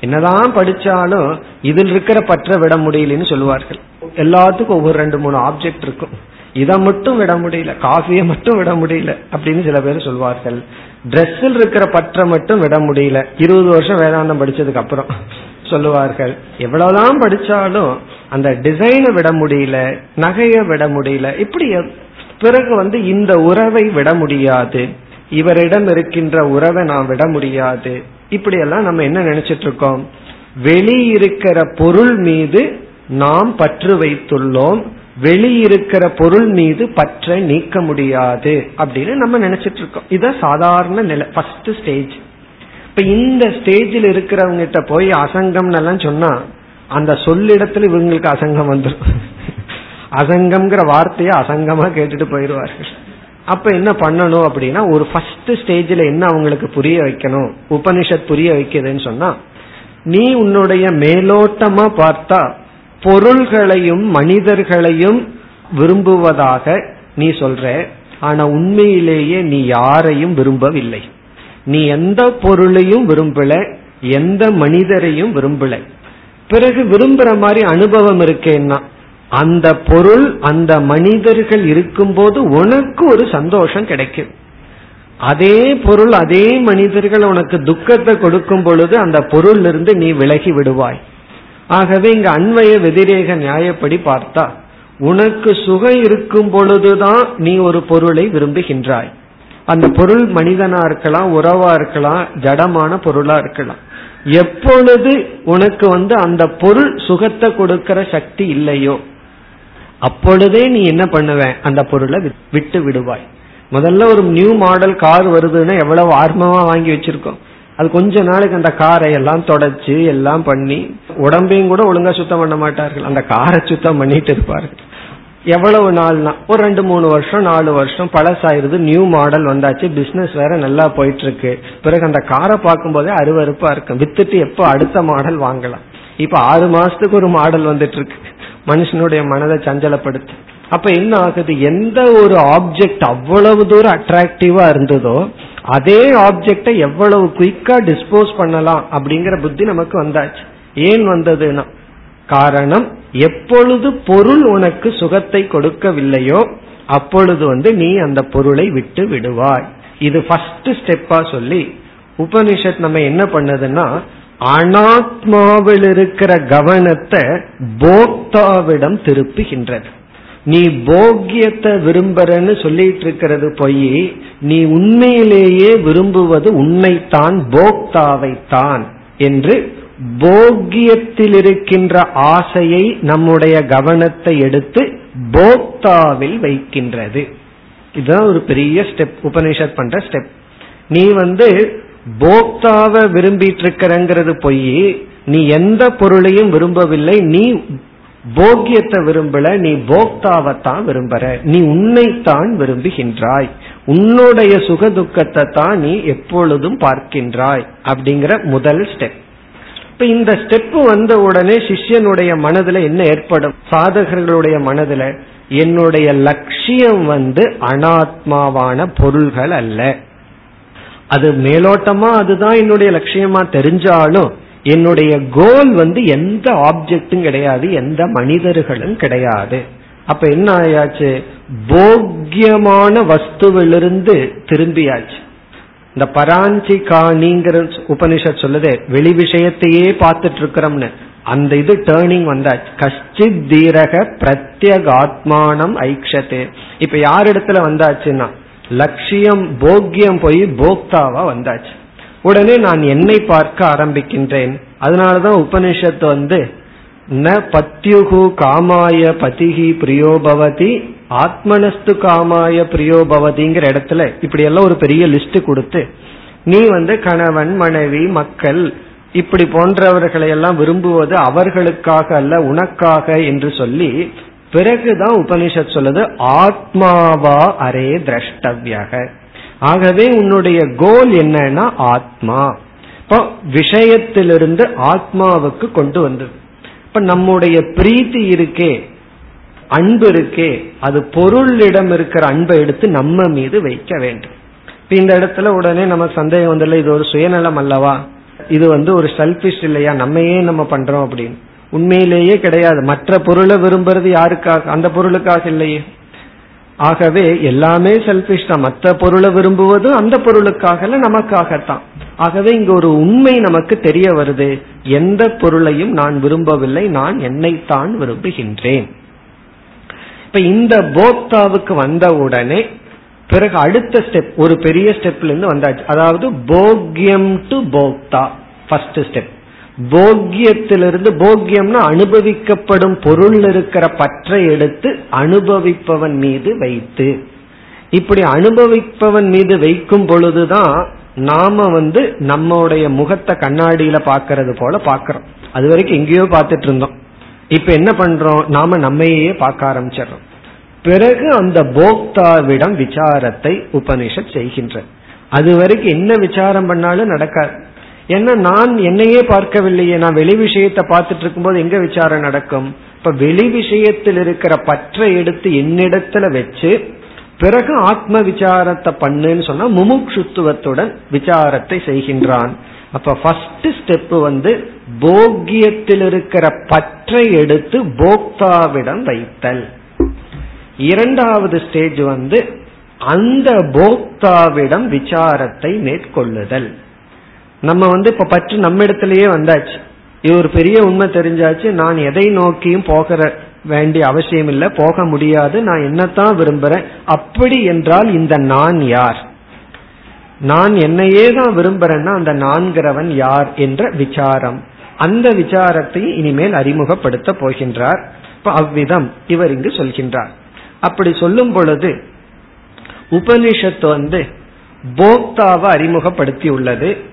என்னதான் படிச்சாலும் இதில் இருக்கிற பற்ற விட முடியலன்னு சொல்லுவார்கள். எல்லாத்துக்கும் ஒவ்வொரு ரெண்டு மூணு ஆப்ஜெக்ட் இருக்கும். இதை மட்டும் விட முடியல காஃபியை மட்டும் விட முடியல அப்படின்னு சில பேர் சொல்வார்கள். டிரெஸ்ஸில் இருக்கிற பற்ற மட்டும் விட முடியல. இருபது வருஷம் வேதாந்தம் படிச்சதுக்கு அப்புறம் சொல்லுவார்கள். எவ்வளவுதான் படிச்சாலும் அந்த டிசைனை விட முடியல நகையை விட முடியல இப்படி பிறகு வந்து இந்த உறவை விட முடியாது. இவரிடம் இருக்கின்ற உறவை நான் விட முடியாது. இப்படி எல்லாம் நம்ம என்ன நினைச்சிட்டு இருக்கோம் வெளியிருக்கிற பொருள் மீது நாம் பற்று வைத்துள்ளோம். வெளியிருக்கிற பொருள் மீது பற்ற நீக்க முடியாது அப்படின்னு நம்ம நினைச்சிட்டு இருக்கோம். இத சாதாரண நிலை ஃபர்ஸ்ட் ஸ்டேஜ் இப்ப இந்த ஸ்டேஜில் இருக்கிறவங்க கிட்ட போய் அசங்கம் எல்லாம் சொன்னா அந்த சொல்லிடத்துல இவங்களுக்கு அசங்கம் வந்துடும் அசங்கம்ங்கிற வார்த்தையை அசங்கமா கேட்டுட்டு போயிடுவார்கள். அப்ப என்ன பண்ணணும் அப்படின்னா ஒரு ஃபர்ஸ்ட் ஸ்டேஜில் என்ன அவங்களுக்கு புரிய வைக்கணும் உபனிஷத் புரிய வைக்குதுன்னு சொன்னா நீ உன்னுடைய மேலோட்டமா பார்த்தா பொருள்களையும் மனிதர்களையும் விரும்புவதாக நீ சொல்ற ஆனா உண்மையிலேயே நீ யாரையும் விரும்பவில்லை. நீ எந்த பொருளையும் விரும்பல எந்த மனிதரையும் விரும்பல. பிறகு விரும்புற மாதிரி அனுபவம் இருக்கேன்னா அந்த பொருள் அந்த மனிதர்கள் இருக்கும்போது உனக்கு ஒரு சந்தோஷம் கிடைக்கும். அதே பொருள் அதே மனிதர்கள் உனக்கு துக்கத்தை கொடுக்கும் பொழுது அந்த பொருள் இருந்து நீ விலகி விடுவாய். ஆகவே இங்க அன்வய வெதிரேக நியாயப்படி பார்த்தா உனக்கு சுகம் இருக்கும் பொழுதுதான் நீ ஒரு பொருளை விரும்புகின்றாய். அந்த பொருள் மனிதனா இருக்கலாம் உறவா இருக்கலாம் ஜடமான பொருளா இருக்கலாம். எப்பொழுது உனக்கு வந்து அந்த பொருள் சுகத்தை கொடுக்கிற சக்தி இல்லையோ அப்பொழுதே நீ என்ன பண்ணுவ? அந்த பொருளை விட்டு விடுவாய். முதல்ல ஒரு நியூ மாடல் கார் வருதுன்னா எவ்வளவு ஆர்வமா வாங்கி வச்சிருக்கோம். அது கொஞ்ச நாளைக்கு அந்த காரை எல்லாம் தொடச்சு எல்லாம் பண்ணி உடம்பையும் கூட ஒழுங்கா சுத்தம் பண்ண மாட்டார்கள். அந்த காரை சுத்தம் பண்ணிட்டு இருப்பார்கள் எவ்வளவு நாள்னா ஒரு ரெண்டு மூணு வருஷம் நாலு வருஷம் பழசாயிருது நியூ மாடல் வந்தாச்சு பிசினஸ் வேற நல்லா போயிட்டு இருக்கு பிறகு அந்த காரை பார்க்கும் போதே அருவறுப்பா இருக்கும். வித்துட்டு எப்போ அடுத்த மாடல் வாங்கலாம். இப்ப ஆறு மாசத்துக்கு ஒரு மாடல் வந்துட்டு இருக்கு மனுஷனுடைய மனதை சஞ்சலப்படுத்து. அப்ப என்ன ஆகுது? எந்த ஒரு ஆப்ஜெக்ட் அவ்வளவு தூரம் அட்ராக்டிவா இருந்ததோ அதே ஆப்ஜெக்டை எவ்வளவு குயிக்கா டிஸ்போஸ் பண்ணலாம் அப்படிங்கிற புத்தி நமக்கு வந்தாச்சு. ஏன் வந்ததுன்னா காரணம் எப்பொழுது பொருள் உனக்கு சுகத்தை கொடுக்கவில்லையோ அப்பொழுது வந்து நீ அந்த பொருளை விட்டு விடுவாய். இது ஃபர்ஸ்ட் ஸ்டெப்பா சொல்லி உபனிஷத் நம்ம என்ன பண்ணதுன்னா அனாத்மாவில் இருக்கிற கவனத்தை போக்தாவிடம் திருப்புகின்றது. நீ போக்கியத்தை விரும்புறன்னு சொல்லிட்டு இருக்கிறது பொய் நீ உண்மையிலேயே விரும்புவது உன்னைத்தான் போக்தாவைத்தான் என்று போக்கியத்தில் இருக்கின்ற ஆசையை நம்முடைய கவனத்தை எடுத்து போக்தாவில் வைக்கின்றது. இதுதான் ஒரு பெரிய ஸ்டெப் உபனிஷத் பண்ற ஸ்டெப் நீ வந்து போக்தாவை விரும்பிட்டு இருக்கிறங்கிறது பொய் நீ எந்த பொருளையும் விரும்பவில்லை நீ போக்கியத்தை விரும்பல நீ போக்தாவைத்தான் விரும்புற. நீ உன்னைத்தான் விரும்புகின்றாய். உன்னுடைய சுக துக்கத்தை தான் நீ எப்பொழுதும் பார்க்கின்றாய் அப்படிங்கிற முதல் ஸ்டெப் இப்ப இந்த ஸ்டெப் வந்த உடனே சிஷ்யனுடைய மனதுல என்ன ஏற்படும்? சாதகர்களுடைய மனதுல என்னுடைய லட்சியம் வந்து அனாத்மாவான பொருள்கள் அல்ல. அது மேலோட்டமா அதுதான் என்னுடைய லட்சியமா தெரிஞ்சாலும் என்னுடைய கோல் வந்து எந்த ஆப்ஜெக்டும் கிடையாது எந்த மனிதர்களும் கிடையாது. அப்ப என்ன ஆயாச்சு? போக்கியமான வஸ்துவிலிருந்து திரும்பியாச்சு. இந்த பராஞ்சி காணிங்கிற உபனிஷத் சொல்லுது வெளி விஷயத்தையே பார்த்துட்டு இருக்கிறோம்னு அந்த இது டேர்னிங் வந்தாச்சு. கஷ்டித் தீரக பிரத்யகாத்மானம் ஐக்ஷத்தே இப்ப யார் இடத்துல வந்தாச்சுன்னா லட்சியம் போக்கியம் போய் போக்தாவா வந்தாச்சு. உடனே நான் என்னை பார்க்க ஆரம்பிக்கின்றேன். அதனாலதான் உபனிஷத்து வந்து ந பத்யுகு காமாய பதிகி பிரியோபவதி ஆத்மனஸ்து காமாய பிரியோபவதிங்கிற இடத்துல இப்படி எல்லாம் ஒரு பெரிய லிஸ்ட் கொடுத்து நீ வந்து கணவன் மனைவி மக்கள் இப்படி போன்றவர்களை எல்லாம் விரும்புவது அவர்களுக்காக அல்ல உனக்காக என்று சொல்லி பிறகுதான் உபனிஷத் சொல்லுது ஆத்மாவா அரே திரஷ்டவியாக. ஆகவே உன்னுடைய கோல் என்னன்னா ஆத்மா. இப்போ விஷயத்திலிருந்து ஆத்மாவுக்கு கொண்டு வந்தது இப்ப நம்முடைய பிரீத்தி இருக்கே அன்பு இருக்கே அது பொருளிடம் இருக்கிற அன்பை எடுத்து நம்ம மீது வைக்க வேண்டும். இப்ப இந்த இடத்துல உடனே நமக்கு சந்தேகம் வந்துள்ள இது ஒரு சுயநலம் அல்லவா? இது வந்து ஒரு செல்பிஷ் இல்லையா? நம்மையே நம்ம பண்றோம் அப்படின்னு. உண்மையிலேயே கிடையாது. மற்ற பொருளை விரும்புறது யாருக்காக அந்த பொருளுக்காக இல்லையே. ஆகவே எல்லாமே செல்பிஷ் தான். மற்ற பொருளை விரும்புவது அந்த பொருளுக்காக நமக்காகத்தான். ஆகவே இங்க ஒரு உண்மை நமக்கு தெரிய வருது. எந்த பொருளையும் நான் விரும்பவில்லை நான் என்னைத்தான் விரும்புகின்றேன். இப்ப இந்த போக்தாவுக்கு வந்த உடனே பிறகு அடுத்த ஸ்டெப் ஒரு பெரிய ஸ்டெப்ல இருந்து வந்தாச்சு. அதாவது போக்யம் டு போக்தா ஃபர்ஸ்ட் ஸ்டெப் போக்கியத்திலிருந்து போக்கியம்னா அனுபவிக்கப்படும் பொருள் இருக்கிற பற்றை எடுத்து அனுபவிப்பவன் மீது வைத்து. இப்படி அனுபவிப்பவன் மீது வைக்கும் பொழுதுதான் நாம வந்து நம்மளுடைய முகத்தை கண்ணாடியில பாக்கிறது போல பாக்கிறோம் அது வரைக்கும் எங்கேயோ பார்த்துட்டு இருந்தோம். இப்ப என்ன பண்றோம்? நாம நம்மையே பார்க்க ஆரம்பிச்சிடறோம். பிறகு அந்த போக்தாவிடம் விசாரத்தை உபனிஷத் செய்கின்ற அது வரைக்கும் என்ன விசாரம் பண்ணாலும் நடக்காது. ஏன்னா நான் என்னையே பார்க்கவில்லையே நான் வெளி விஷயத்தை பார்த்துட்டு இருக்கும்போது எங்க விசாரம் நடக்கும்? இப்ப வெளி விஷயத்தில் இருக்கிற பற்றை எடுத்து என்னிடத்துல வச்சு பிறகு ஆத்ம விசாரத்தை பண்ணுன்னு சொன்னா முமுட்சுத்துவத்துடன் விசாரத்தை செய்கின்றான். அப்ப ஃபர்ஸ்ட் ஸ்டெப் வந்து போக்கியத்தில் இருக்கிற பற்றை எடுத்து போக்தாவிடம் வைத்தல். இரண்டாவது ஸ்டேஜ் வந்து அந்த போக்தாவிடம் விசாரத்தை மேற்கொள்ளுதல். நம்ம வந்து இப்ப பற்று நம்ம இடத்துலயே வந்தாச்சு. இது ஒரு பெரிய உண்மை தெரிஞ்சாச்சு. நான் எதை நோக்கியும் போகிற வேண்டிய அவசியம் இல்லை. போக முடியாது. நான் என்னத்தான் விரும்புறேன்? அப்படி என்றால் இந்த நான் யார்? நான் என்னையே தான் விரும்புறேன்னா அந்த நான்கிறவன் யார் என்ற விசாரம். அந்த விசாரத்தை இனிமேல் அறிமுகப்படுத்த போகின்றார். அவ்விதம் இவர் இங்கு சொல்கின்றார். அப்படி சொல்லும் பொழுது உபனிஷத்து வந்து போக்தாவை அறிமுகப்படுத்தி உள்ளது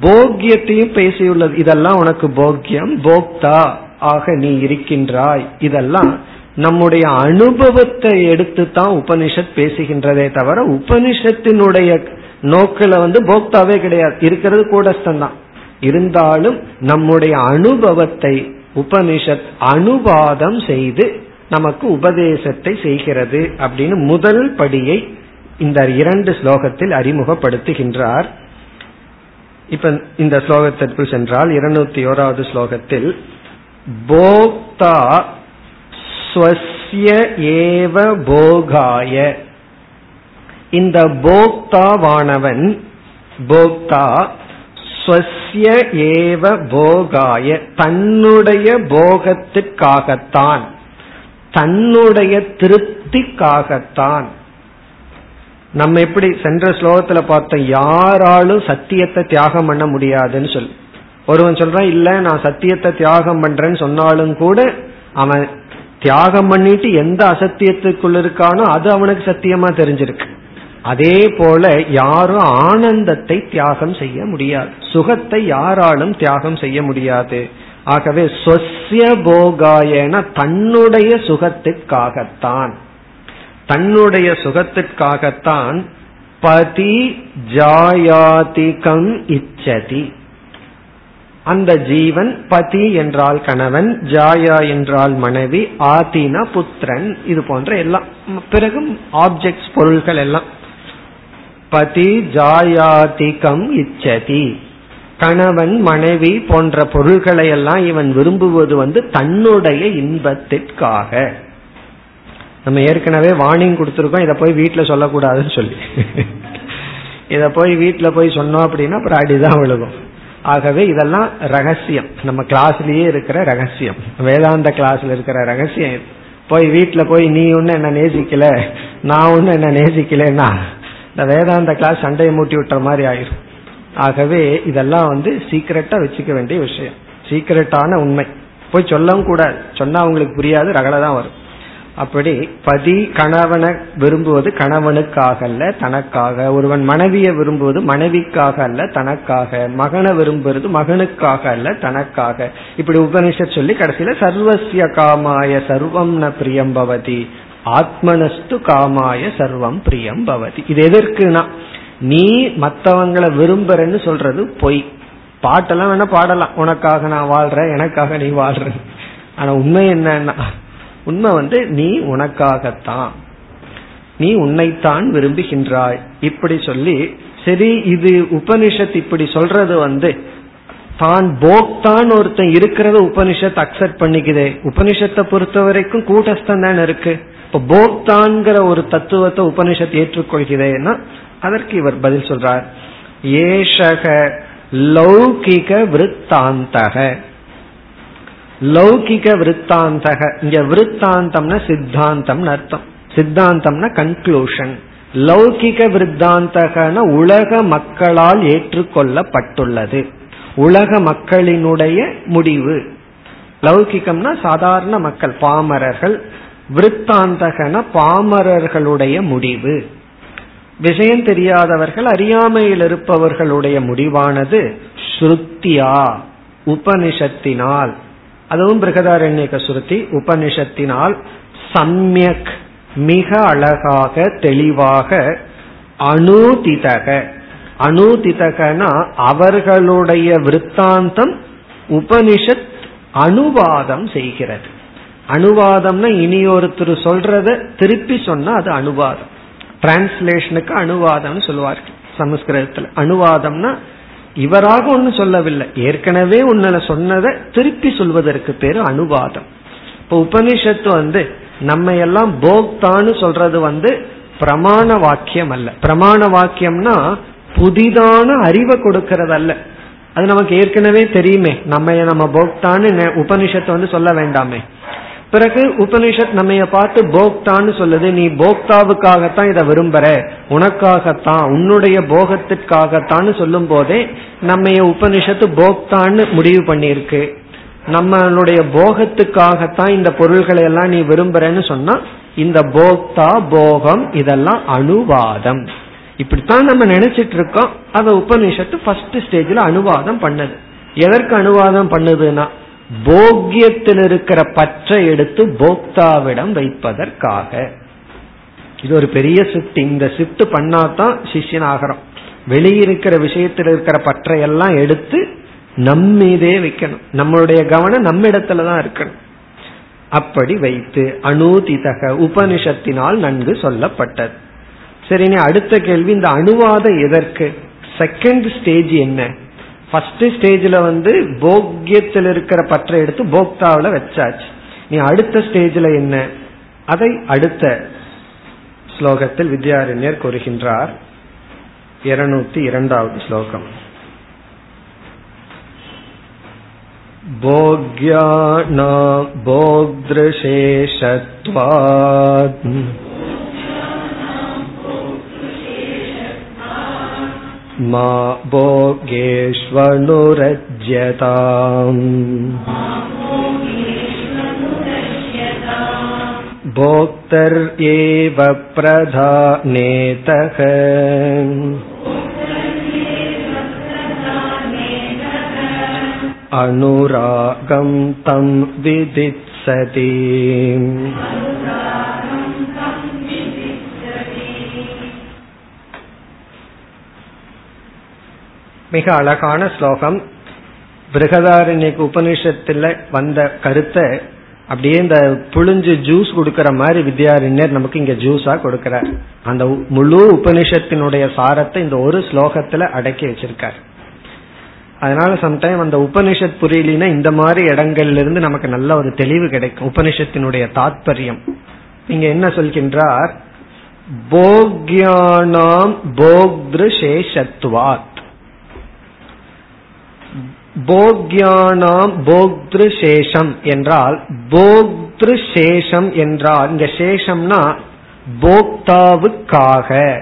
போக்கியத்தையும் பேசியுள்ளது. இதெல்லாம் உனக்கு போக்கியம். போக்தா ஆக நீ இருக்கின்றாய். இதெல்லாம் நம்முடைய அனுபவத்தை எடுத்து தான் உபனிஷத் பேசுகின்றதே தவிர உபனிஷத்தினுடைய நோக்கில வந்து போக்தாவே கிடையாது. இருக்கிறது கூடஸ்தான் தான் இருந்தாலும் நம்முடைய அனுபவத்தை உபனிஷத் அனுவாதம் செய்து நமக்கு உபதேசத்தை செய்கிறது அப்படின்னு முதல் படியை இந்த இரண்டு ஸ்லோகத்தில் அறிமுகப்படுத்துகின்றார். இப்ப இந்த ஸ்லோகத்திற்குள் சென்றால் இருநூத்தி ஓராவது ஸ்லோகத்தில் போக்தா ஸ்வசிய ஏவ போகாய. இந்த போக்தாவானவன் போக்தா ஸ்வசிய ஏவ போகாய. தன்னுடைய போகத்திற்காகத்தான் தன்னுடைய திருப்திக்காகத்தான். நம்ம எப்படி சென்ற ஸ்லோகத்துல பார்த்தோம் யாராலும் சத்தியத்தை தியாகம் பண்ண முடியாதுன்னு சொல்லி. ஒருவன் சொல்றான் இல்ல நான் சத்தியத்தை தியாகம் பண்றேன்னு சொன்னாலும் கூட அவன் தியாகம் பண்ணிட்டு எந்த அசத்தியத்துக்குள்ள இருக்கானோ அது அவனுக்கு சத்தியமா தெரிஞ்சிருக்கு. அதே போல யாரும் ஆனந்தத்தை தியாகம் செய்ய முடியாது. சுகத்தை யாராலும் தியாகம் செய்ய முடியாது. ஆகவே சொசிய போகாயன தன்னுடைய சுகத்திற்காகத்தான் தன்னுடைய சுகத்திற்காகத்தான் பதி ஜாயாதிகம் இச்சதி. அந்த ஜீவன் பதி என்றால் கணவன் ஜாயா என்றால் மனைவி ஆதினா புத்திரன் இது போன்ற எல்லாம். பிறகு ஆப்ஜெக்ட்ஸ் பொருள்கள் எல்லாம். பதி ஜாயாதிகம் இச்சதி. கணவன் மனைவி போன்ற பொருள்களை எல்லாம் இவன் விரும்புவது வந்து தன்னுடைய இன்பத்திற்காக. நம்ம ஏற்கனவே வார்னிங் கொடுத்துருக்கோம் இதை போய் வீட்டில் சொல்லக்கூடாதுன்னு சொல்லி. இதை போய் வீட்டில் போய் சொன்னோம் அப்படின்னா அப்புறம் அடிதான் விழுகும். ஆகவே இதெல்லாம் ரகசியம். நம்ம கிளாஸ்லயே இருக்கிற ரகசியம். வேதாந்த கிளாஸ்ல இருக்கிற ரகசியம் போய் வீட்டில் போய் நீ ஒன்னு என்ன நேசிக்கல நான் ஒன்று என்ன நேசிக்கலன்னா இந்த வேதாந்த கிளாஸ் சண்டையை மூட்டி விட்டுற மாதிரி ஆயிரும். ஆகவே இதெல்லாம் வந்து சீக்கிரட்டா வச்சுக்க வேண்டிய விஷயம். சீக்கிரட்டான உண்மை. போய் சொல்லவும் கூடாது. சொன்னா அவங்களுக்கு புரியாது ரகலை தான் வரும். அப்படி பதி கணவனை விரும்புவது கணவனுக்காக அல்ல தனக்காக. ஒருவன் மனைவியை விரும்புவது மனைவிக்காக அல்ல தனக்காக. மகனை விரும்புவது மகனுக்காக அல்ல தனக்காக. இப்படி உபனிஷத் சொல்லி கடைசியில சர்வசிய காமாய சர்வம் ந பிரியம் பவதி. ஆத்மனஸ்து காமாய சர்வம் பிரியம் பவதி. இது எதற்குனா நீ மற்றவங்களை விரும்புறன்னு சொல்றது பொய். பாட்டெல்லாம் வேணா பாடலாம். உனக்காக நான் வாழ்றேன் எனக்காக நீ வாழ்ற. ஆனா உண்மை என்னன்னா உண்மை வந்து நீ உனக்காகத்தான். நீ உன்னைத்தான் விரும்புகின்றாய். இப்படி சொல்லி சரி இது உபனிஷத் இப்படி சொல்றது வந்து தான் போக்தான் ஒருத்தன் இருக்கிறத உபனிஷத் அக்செப்ட் பண்ணிக்குதே. உபனிஷத்தை பொறுத்த வரைக்கும் கூட்டஸ்தான் தானே இருக்கு. இப்ப போக்தான்கிற ஒரு தத்துவத்தை உபனிஷத் ஏற்றுக்கொள்கிறேன்னா அதற்கு இவர் பதில் சொல்றார். ஏஷக லௌகிக விருத்தாந்தக. லௌகிக விருத்தாந்தக. இங்க விருத்தாந்தம்னா சித்தாந்தம் அர்த்தம். சித்தாந்தம்னா கன்க்ளூஷன் லௌகிக விருத்தாந்தகன உலக மக்களால் ஏற்றுக்கொள்ளப்பட்டுள்ளது. உலக மக்களினுடைய முடிவு. லௌகிகம்னா சாதாரண மக்கள் பாமரர்கள். விருத்தாந்தகன பாமரர்களுடைய முடிவு. விஷயம் தெரியாதவர்கள் அறியாமையில் இருப்பவர்களுடைய முடிவானது ஸ்ருத்தியா உபனிஷத்தினால். அதுவும் பிரகதாரண்யக சுருத்தி உபனிஷத்தினால் சம்யக் மிக அழகாக தெளிவாக அனுதிதக அனுதிதகனா அவர்களுடைய விற்த்தாந்தம் உபனிஷத் அனுவாதம் செய்கிறது. அனுவாதம்னா இனி ஒருத்தர் சொல்றத திருப்பி சொன்னா அது அனுவாதம். டிரான்ஸ்லேஷனுக்கு அனுவாதம் சொல்லுவார்கள் சமஸ்கிருதத்துல. அனுவாதம்னா இவராக ஒன்னு சொல்லவில்லை. ஏற்கனவே உன்னை சொன்னதை திருப்பி சொல்வதற்கு பேரு அனுவாதம். இப்ப உபனிஷத்து வந்து நம்ம எல்லாம் போக்தான்னு சொல்றது வந்து பிரமாண வாக்கியம் அல்ல. பிரமாண வாக்கியம்னா புதிதான அறிவை கொடுக்கறது அல்ல. அது நமக்கு ஏற்கனவே தெரியுமே. நம்ம நம்ம போக்தான்னு உபனிஷத்தை வந்து சொல்ல வேண்டாமே. பிறகு உபனிஷத் நம்ம பார்த்து போக்தான்னு சொல்லுது நீ போக்தாவுக்காகத்தான் இதை விரும்புற. உனக்காகத்தான் உன்னுடைய போகத்திற்காகத்தான் சொல்லும் போதே நம்ம உபனிஷத்து போக்தான்னு முடிவு பண்ணியிருக்கு. நம்மளுடைய போகத்துக்காகத்தான் இந்த பொருள்களை எல்லாம் நீ விரும்புறன்னு சொன்னா இந்த போக்தா போகம் இதெல்லாம் அனுவாதம் இப்படித்தான் நம்ம நினைச்சிட்டு இருக்கோம். அதை உபனிஷத்து ஃபர்ஸ்ட் ஸ்டேஜ்ல அனுவாதம் பண்ணது. எதற்கு அனுவாதம் பண்ணுதுன்னா போக்கியத்தில் இருக்கிற பற்றை எடுத்து போக்தாவிடம் வைப்பதற்காக. இது ஒரு பெரிய சிப்ட் இந்த சிப்ட் பண்ணாதான் சிஷியன் ஆகிறோம் வெளியிருக்கிற விஷயத்தில் இருக்கிற பற்றை எல்லாம் எடுத்து நம்மீதே வைக்கணும். நம்மளுடைய கவனம் நம்ம இடத்துல தான் இருக்கணும். அப்படி வைத்து அனுதிதக உபனிஷத்தினால் நன்கு சொல்லப்பட்டது. சரி அடுத்த கேள்வி இந்த அணுவாதம் எதற்கு? செகண்ட் ஸ்டேஜ் என்ன? ஃபர்ஸ்ட் ஸ்டேஜ்ல வந்து போக்கியத்தில் இருக்கிற பற்றை எடுத்து போக்தாவில் வச்சாச்சு நீ அடுத்த ஸ்டேஜ்ல என்ன அதை அடுத்த ஸ்லோகத்தில் வித்யாரண்யர் கூறுகின்றார் இருநூத்தி இரண்டாவது ஸ்லோகம் भोग्याना भोग्दृशेषत्वात् मा भोगेष्वनुरज्यताम् भोक्तर्येव प्रधानेतः अनुरागं तं विदित्सति மிக அழகான ஸ்லோகம். பிருகதாரண்யக்கு உபனிஷத்துல வந்த கருத்தை அப்படியே இந்த புழிஞ்சு ஜூஸ் கொடுக்கற மாதிரி வித்யாரண்யர் நமக்கு இங்க ஜூஸா கொடுக்கிறார். அந்த முழு உபனிஷத்தினுடைய சாரத்தை இந்த ஒரு ஸ்லோகத்துல அடக்கி வச்சிருக்கார். அதனால சம்டைம் அந்த உபனிஷத் புரியலினா இந்த மாதிரி இடங்கள்ல இருந்து நமக்கு நல்ல ஒரு தெளிவு கிடைக்கும் உபனிஷத்தினுடைய தாத்பரியம். இங்க என்ன சொல்கின்றார்? போக்யானாம் போக்திருஷேஷத்வாத் போக்யானாம் போக்திரு சேஷம் என்றால் போக்திரு சேஷம் என்றால் இங்க சேஷம்னா போக்தாவுக்காக.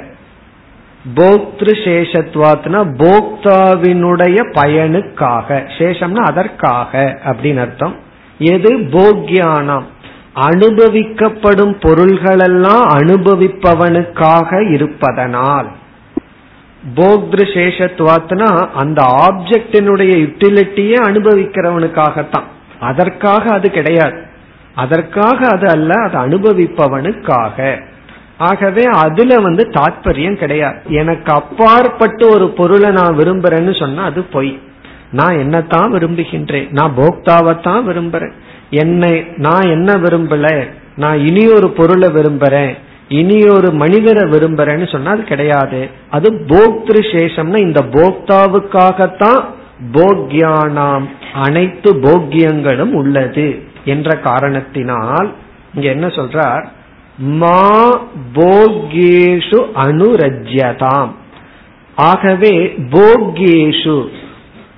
போக்திரு சேஷத்வாத்னா போக்தாவினுடைய பயனுக்காக. சேஷம்னா அதற்காக அப்படின்னு அர்த்தம். எது? போக்யானாம். அனுபவிக்கப்படும் பொருள்களெல்லாம் அனுபவிப்பவனுக்காக இருப்பதனால். போக்திரு சேஷத்துவாத்னா அந்த ஆப்ஜெக்டினுடைய யுட்டிலிட்டியே அனுபவிக்கிறவனுக்காகத்தான். அதற்காக அது கிடையாது. அதற்காக அது அல்ல அது அனுபவிப்பவனுக்காக. ஆகவே அதுல வந்து தாற்பயம் கிடையாது. எனக்கு அப்பாற்பட்டு ஒரு பொருளை நான் விரும்புறேன்னு சொன்னா அது பொய். நான் என்னத்தான் விரும்புகின்றேன்? நான் போக்தாவைத்தான் விரும்புறேன். என்னை நான் என்ன விரும்பல? நான் இனி ஒரு பொருளை விரும்புறேன். இனி ஒரு மனிதரை விரும்புறேன்னு சொன்னா அது கிடையாது. அது போக்திரு சேஷம்னா இந்த போக்தாவுக்காகத்தான் போக்யானாம். அனைத்து போக்கியங்களும் உள்ளது என்ற காரணத்தினால் இங்க என்ன சொல்றார்? மா போக்யேஷு அனுரஜ்யதாம். ஆகவே போக்யேஷு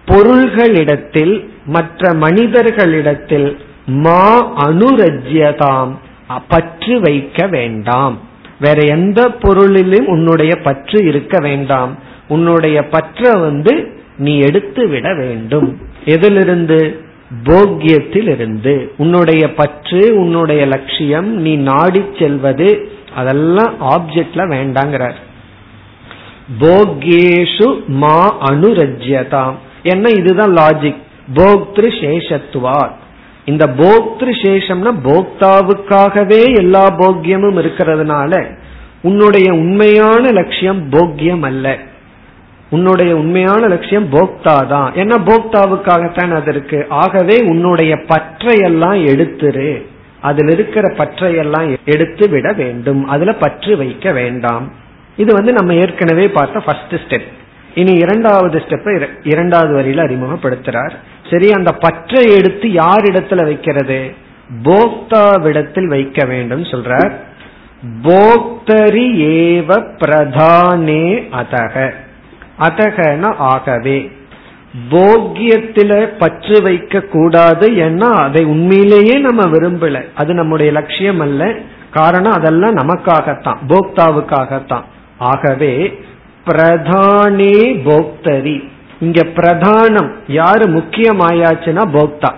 பொருள்களிடத்தில் மற்ற மனிதர்களிடத்தில் மா அனுரஜ்யதாம். பற்று வைக்க வேண்டாம். வேற எந்த பொருளிலும் உன்னுடைய பற்று இருக்க வேண்டாம். உன்னுடைய பற்ற வந்து நீ எடுத்து விட வேண்டும். எதிலிருந்து? போக்கியத்தில் இருந்து உன்னுடைய பற்று உன்னுடைய லட்சியம் நீ நாடி செல்வது அதெல்லாம் ஆப்ஜெக்ட்ல வேண்டாங்கிறார். போக்யேஷு மா அனுரஜ்யதாம். என்ன? இதுதான் லாஜிக் போக்திரு சேஷத்துவார் இந்த போக்திரு சேஷம்னா போக்தாவுக்காகவே எல்லா போக்கியமும் இருக்கிறதுனால உன்னுடைய உண்மையான லட்சியம் போக்கியம் அல்ல உன்னுடைய உண்மையான லட்சியம் போக்தா தான் ஏன்னா போக்தாவுக்காகத்தான் அது இருக்கு. ஆகவே உன்னுடைய பற்றையெல்லாம் எடுத்துரு. அதில் இருக்கிற பற்றையெல்லாம் எடுத்து விட வேண்டும். அதுல பற்று வைக்க வேண்டாம். இது வந்து நம்ம ஏற்கனவே பார்த்த ஃபர்ஸ்ட் ஸ்டெப் இனி இரண்டாவது ஸ்டெப்பை இரண்டாவது வரியில அறிமுகப்படுத்துறார். சரி அந்த பற்றை எடுத்து யார் இடத்துல வைக்கிறது? போக்தாவிடத்தில் வைக்க வேண்டும் சொல்றார். போக்தரி ஏவ பிரதானே அதக. அதகன ஆகவே. போக்கியத்தில பற்று வைக்க கூடாது ஏன்னா அதை உண்மையிலேயே நம்ம விரும்பல. அது நம்முடைய லட்சியம் அல்ல. காரணம் அதெல்லாம் நமக்காகத்தான் போக்தாவுக்காகத்தான். ஆகவே பிரதானே போக்தரி. இங்க பிரதானம் யாரு முக்கியமாயாச்சுன்னா போக்தா.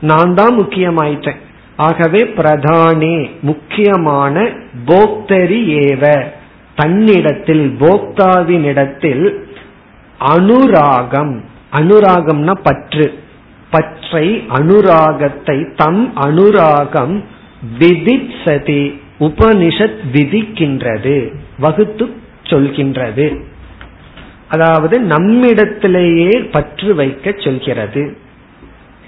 நான் தான் முக்கியமாயிட்டேன். ஆகவே பிரதானே முக்கியமான போக்தரி ஏவ. தன்னிடத்தில் போக்தாவினிடத்தில் அனுராகம். அனுராகம்னா பற்று. பற்றை அனுராகத்தை தம் அனுராகம் விதிசதி உபனிஷத் விதிக்கின்றது. வகுத்து சொல்கின்றது. அதாவது நம்மிடத்திலேயே பற்று வைக்க சொல்கிறது.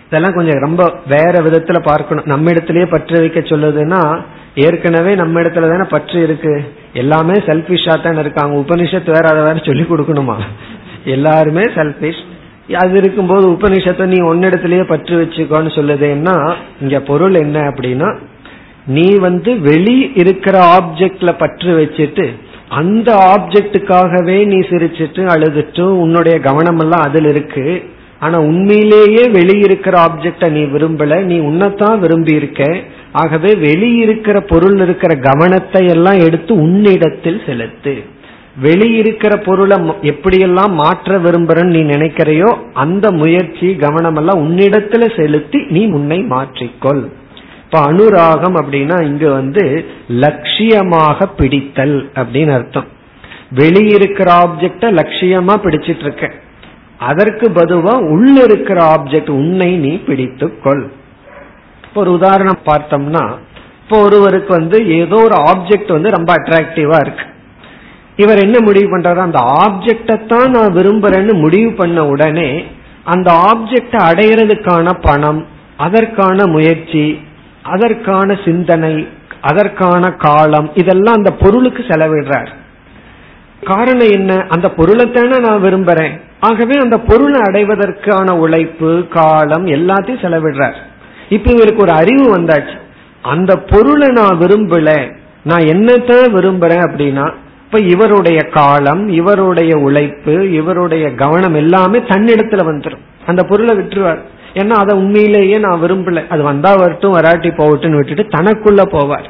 இதெல்லாம் கொஞ்சம் ரொம்ப வேற விதத்துல பார்க்கணும். நம்ம இடத்திலேயே பற்று வைக்க சொல்லுதுன்னா ஏற்கனவே நம்ம இடத்துல தானே பற்று இருக்கு. எல்லாமே செல்பிஷா தான் இருக்காங்க. உபனிஷத்து வேற அதை வேற சொல்லி கொடுக்கணுமா? எல்லாருமே செல்பிஷ் அது இருக்கும்போது உபனிஷத்தை நீ ஒன்னிடத்திலேயே பற்று வச்சுக்கோன்னு சொல்லுதுன்னா இங்க பொருள் என்ன அப்படின்னா நீ வந்து வெளி இருக்கிற ஆப்ஜெக்ட்ல பற்று வச்சுட்டு அந்த ஆப்ஜெக்டுக்காகவே நீ சிரிச்சிட்டு அழுதுட்டு உன்னுடைய கவனம் எல்லாம் அதில் இருக்கு. ஆனா உண்மையிலேயே வெளியிருக்கிற ஆப்ஜெக்ட நீ விரும்பல நீ உன்னைத்தான் விரும்பி இருக்க ஆகவே வெளியிருக்கிற பொருள் இருக்கிற கவனத்தை எல்லாம் எடுத்து உன்னிடத்தில் செலுத்து. வெளியிருக்கிற பொருளை எப்படியெல்லாம் மாற்ற விரும்புறன்னு நீ நினைக்கிறையோ அந்த முயற்சி கவனம் எல்லாம் உன்னிடத்துல செலுத்தி நீ உன்னை மாற்றிக்கொள். இப்ப அனுராகம் அப்படின்னா இங்க வந்து லட்சியமாக பிடித்தல் அப்படின்னு அர்த்தம். வெளியிருக்கிற ஆப்ஜெக்ட லட்சியமா பிடிச்சிட்டு இருக்க அதற்கு பதுவா உள்ள இருக்கிற ஆப்ஜெக்ட் உன்னை நீ பிடித்துக்கொள். இப்போ ஒரு உதாரணம் பார்த்தோம்னா இப்போ ஒருவருக்கு வந்து ஏதோ ஒரு ஆப்ஜெக்ட் வந்து ரொம்ப அட்ராக்டிவா இருக்கு. இவர் என்ன முடிவு பண்றாரு? அந்த ஆப்ஜெக்டை தான் நான் விரும்புறேன்னு முடிவு பண்ண உடனே அந்த ஆப்ஜெக்ட அடையிறதுக்கான பணம் அதற்கான முயற்சி அதற்கான சிந்தனை அதற்கான காலம் இதெல்லாம் அந்த பொருளுக்கு செலவிடுறார். காரணம் என்ன? அந்த பொருளை தானே நான் விரும்புறேன். ஆகவே அந்த பொருளை அடைவதற்கான உழைப்பு காலம் எல்லாத்தையும் செலவிடுறார். இப்ப இவருக்கு ஒரு அறிவு வந்தாச்சு. அந்த பொருளை நான் விரும்பல நான் என்னத்தான் விரும்புறேன் அப்படின்னா இப்ப இவருடைய காலம் இவருடைய உழைப்பு இவருடைய கவனம் எல்லாமே தன்னிடத்துல வந்துடும் அந்த பொருளை விட்டுருவார். ஏன்னா அதை உண்மையிலேயே நான் விரும்பல. அது வந்தா வரட்டும் வராட்டி போகட்டும்னு விட்டுட்டு தனக்குள்ள போவார்.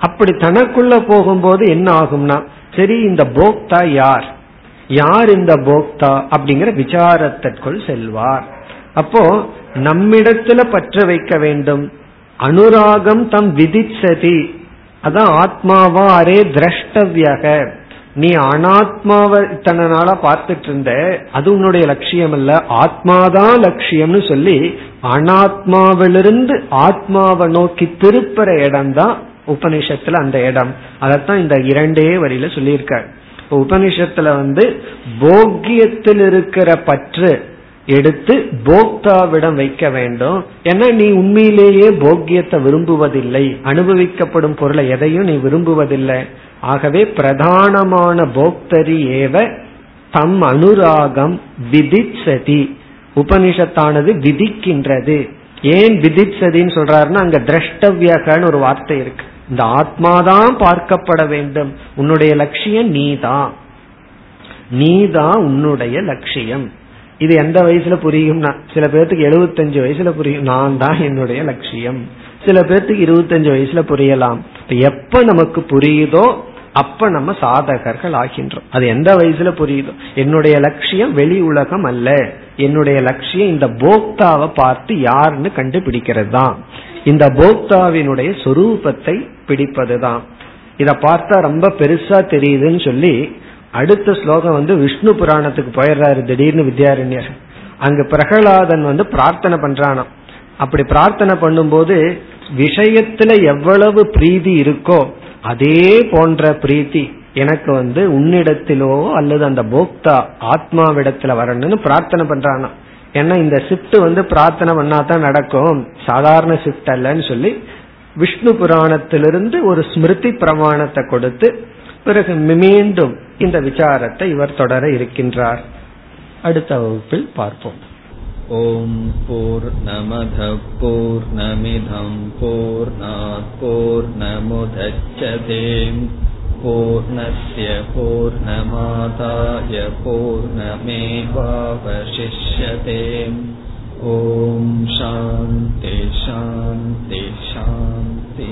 அப்படி தனக்குள்ள போகும்போது என்ன ஆகும்னா சரி இந்த போக்தா யார்? யார் இந்த போக்தா அப்படிங்கிற விசாரத்திற்குள் செல்வார். அப்போ நம்மிடத்துல பற்ற வைக்க வேண்டும். அனுராகம் தம் விதிச்சதி. அதான் ஆத்மாவா அரே திரஷ்டவியக. நீ அனாத்மாவை நாளா பார்த்துட்டு இருந்த அது உன்னுடைய லட்சியம் அல்ல ஆத்மாதான் லட்சியம்னு சொல்லி அனாத்மாவிலிருந்து ஆத்மாவை நோக்கி திருப்புற இடம் தான் உபனிஷத்துல அந்த இடம். அதத்தான் இந்த இரண்டே வரியில சொல்லியிருக்காரு. உபனிஷத்துல வந்து போக்கியத்தில் இருக்கிற பற்று எடுத்து போக்தாவிடம் வைக்க வேண்டும். ஏன்னா நீ உண்மையிலேயே போக்கியத்தை விரும்புவதில்லை. அனுபவிக்கப்படும் பொருளை எதையும் நீ விரும்புவதில்லை. ஆகவே பிரதானமான போக்தரி ஏவ தம் அனுராகம் விதிச்சதி. உபனிஷத்தானது விதிக்கின்றது. ஏன் விதிச்சதின்னு சொல்றாருன்னா அங்க திரஷ்டவியகன்னு ஒரு வார்த்தை இருக்கு. இந்த ஆத்மாதான் பார்க்கப்பட வேண்டும். உன்னுடைய லட்சியம் நீதான். நீதான் உன்னுடைய லட்சியம். இது எந்த வயசுல புரியும்னா சில பேர்த்துக்கு எழுபத்தஞ்சு வயசுல புரியும். நான் தான் என்னுடைய லட்சியம். சில பேர்த்துக்கு இருபத்தஞ்சு வயசுல புரியலாம். எப்ப நமக்கு புரியுதோ அப்ப நம்ம சாதகர்கள் ஆகின்றோம். அது எந்த வயசுல புரியுதோ? என்னுடைய லட்சியம் வெளி உலகம் அல்ல. என்னுடைய லட்சியம் இந்த போக்தாவை பார்த்து யாருன்னு கண்டுபிடிக்கிறது தான் இந்த போக்தாவினுடைய சொரூபத்தை பிடிப்பதுதான். இத பார்த்தா ரொம்ப பெருசா தெரியுதுன்னு சொல்லி அடுத்த ஸ்லோகம் வந்து விஷ்ணு புராணத்துக்கு போயிடுறாரு திடீர்னு வித்யாரண்யர். அங்கு பிரகலாதன் வந்து பிரார்த்தனை பண்றானாம். அப்படி பிரார்த்தனை பண்ணும்போது விஷயத்துல எவ்வளவு பிரீதி இருக்கோ அதே போன்ற பிரீத்தி எனக்கு வந்து உன்னிடத்திலோ அல்லது அந்த போக்தா ஆத்மாவிடத்துல வரணும்னு பிரார்த்தனை பண்றானா ஏன்னா இந்த ஷிப்ட் வந்து பிரார்த்தனை பண்ணா தான் நடக்கும். சாதாரண ஷிப்ட் அல்லன்னு சொல்லி விஷ்ணு புராணத்திலிருந்து ஒரு ஸ்மிருதி பிரமாணத்தை கொடுத்து பிறகு மீண்டும் இந்த விசாரத்தை இவர் தொடர இருக்கின்றார். அடுத்த வகுப்பில் பார்ப்போம். ஓம் போர் நமத போர் நமிதம் போர் போர் நமுதச்சதேம் பூர்ணய பூர்ணமாதாய பூர்ணமேவாவசிஷ்யதேம். ஓம் சாந்தி சாந்தி சாந்தி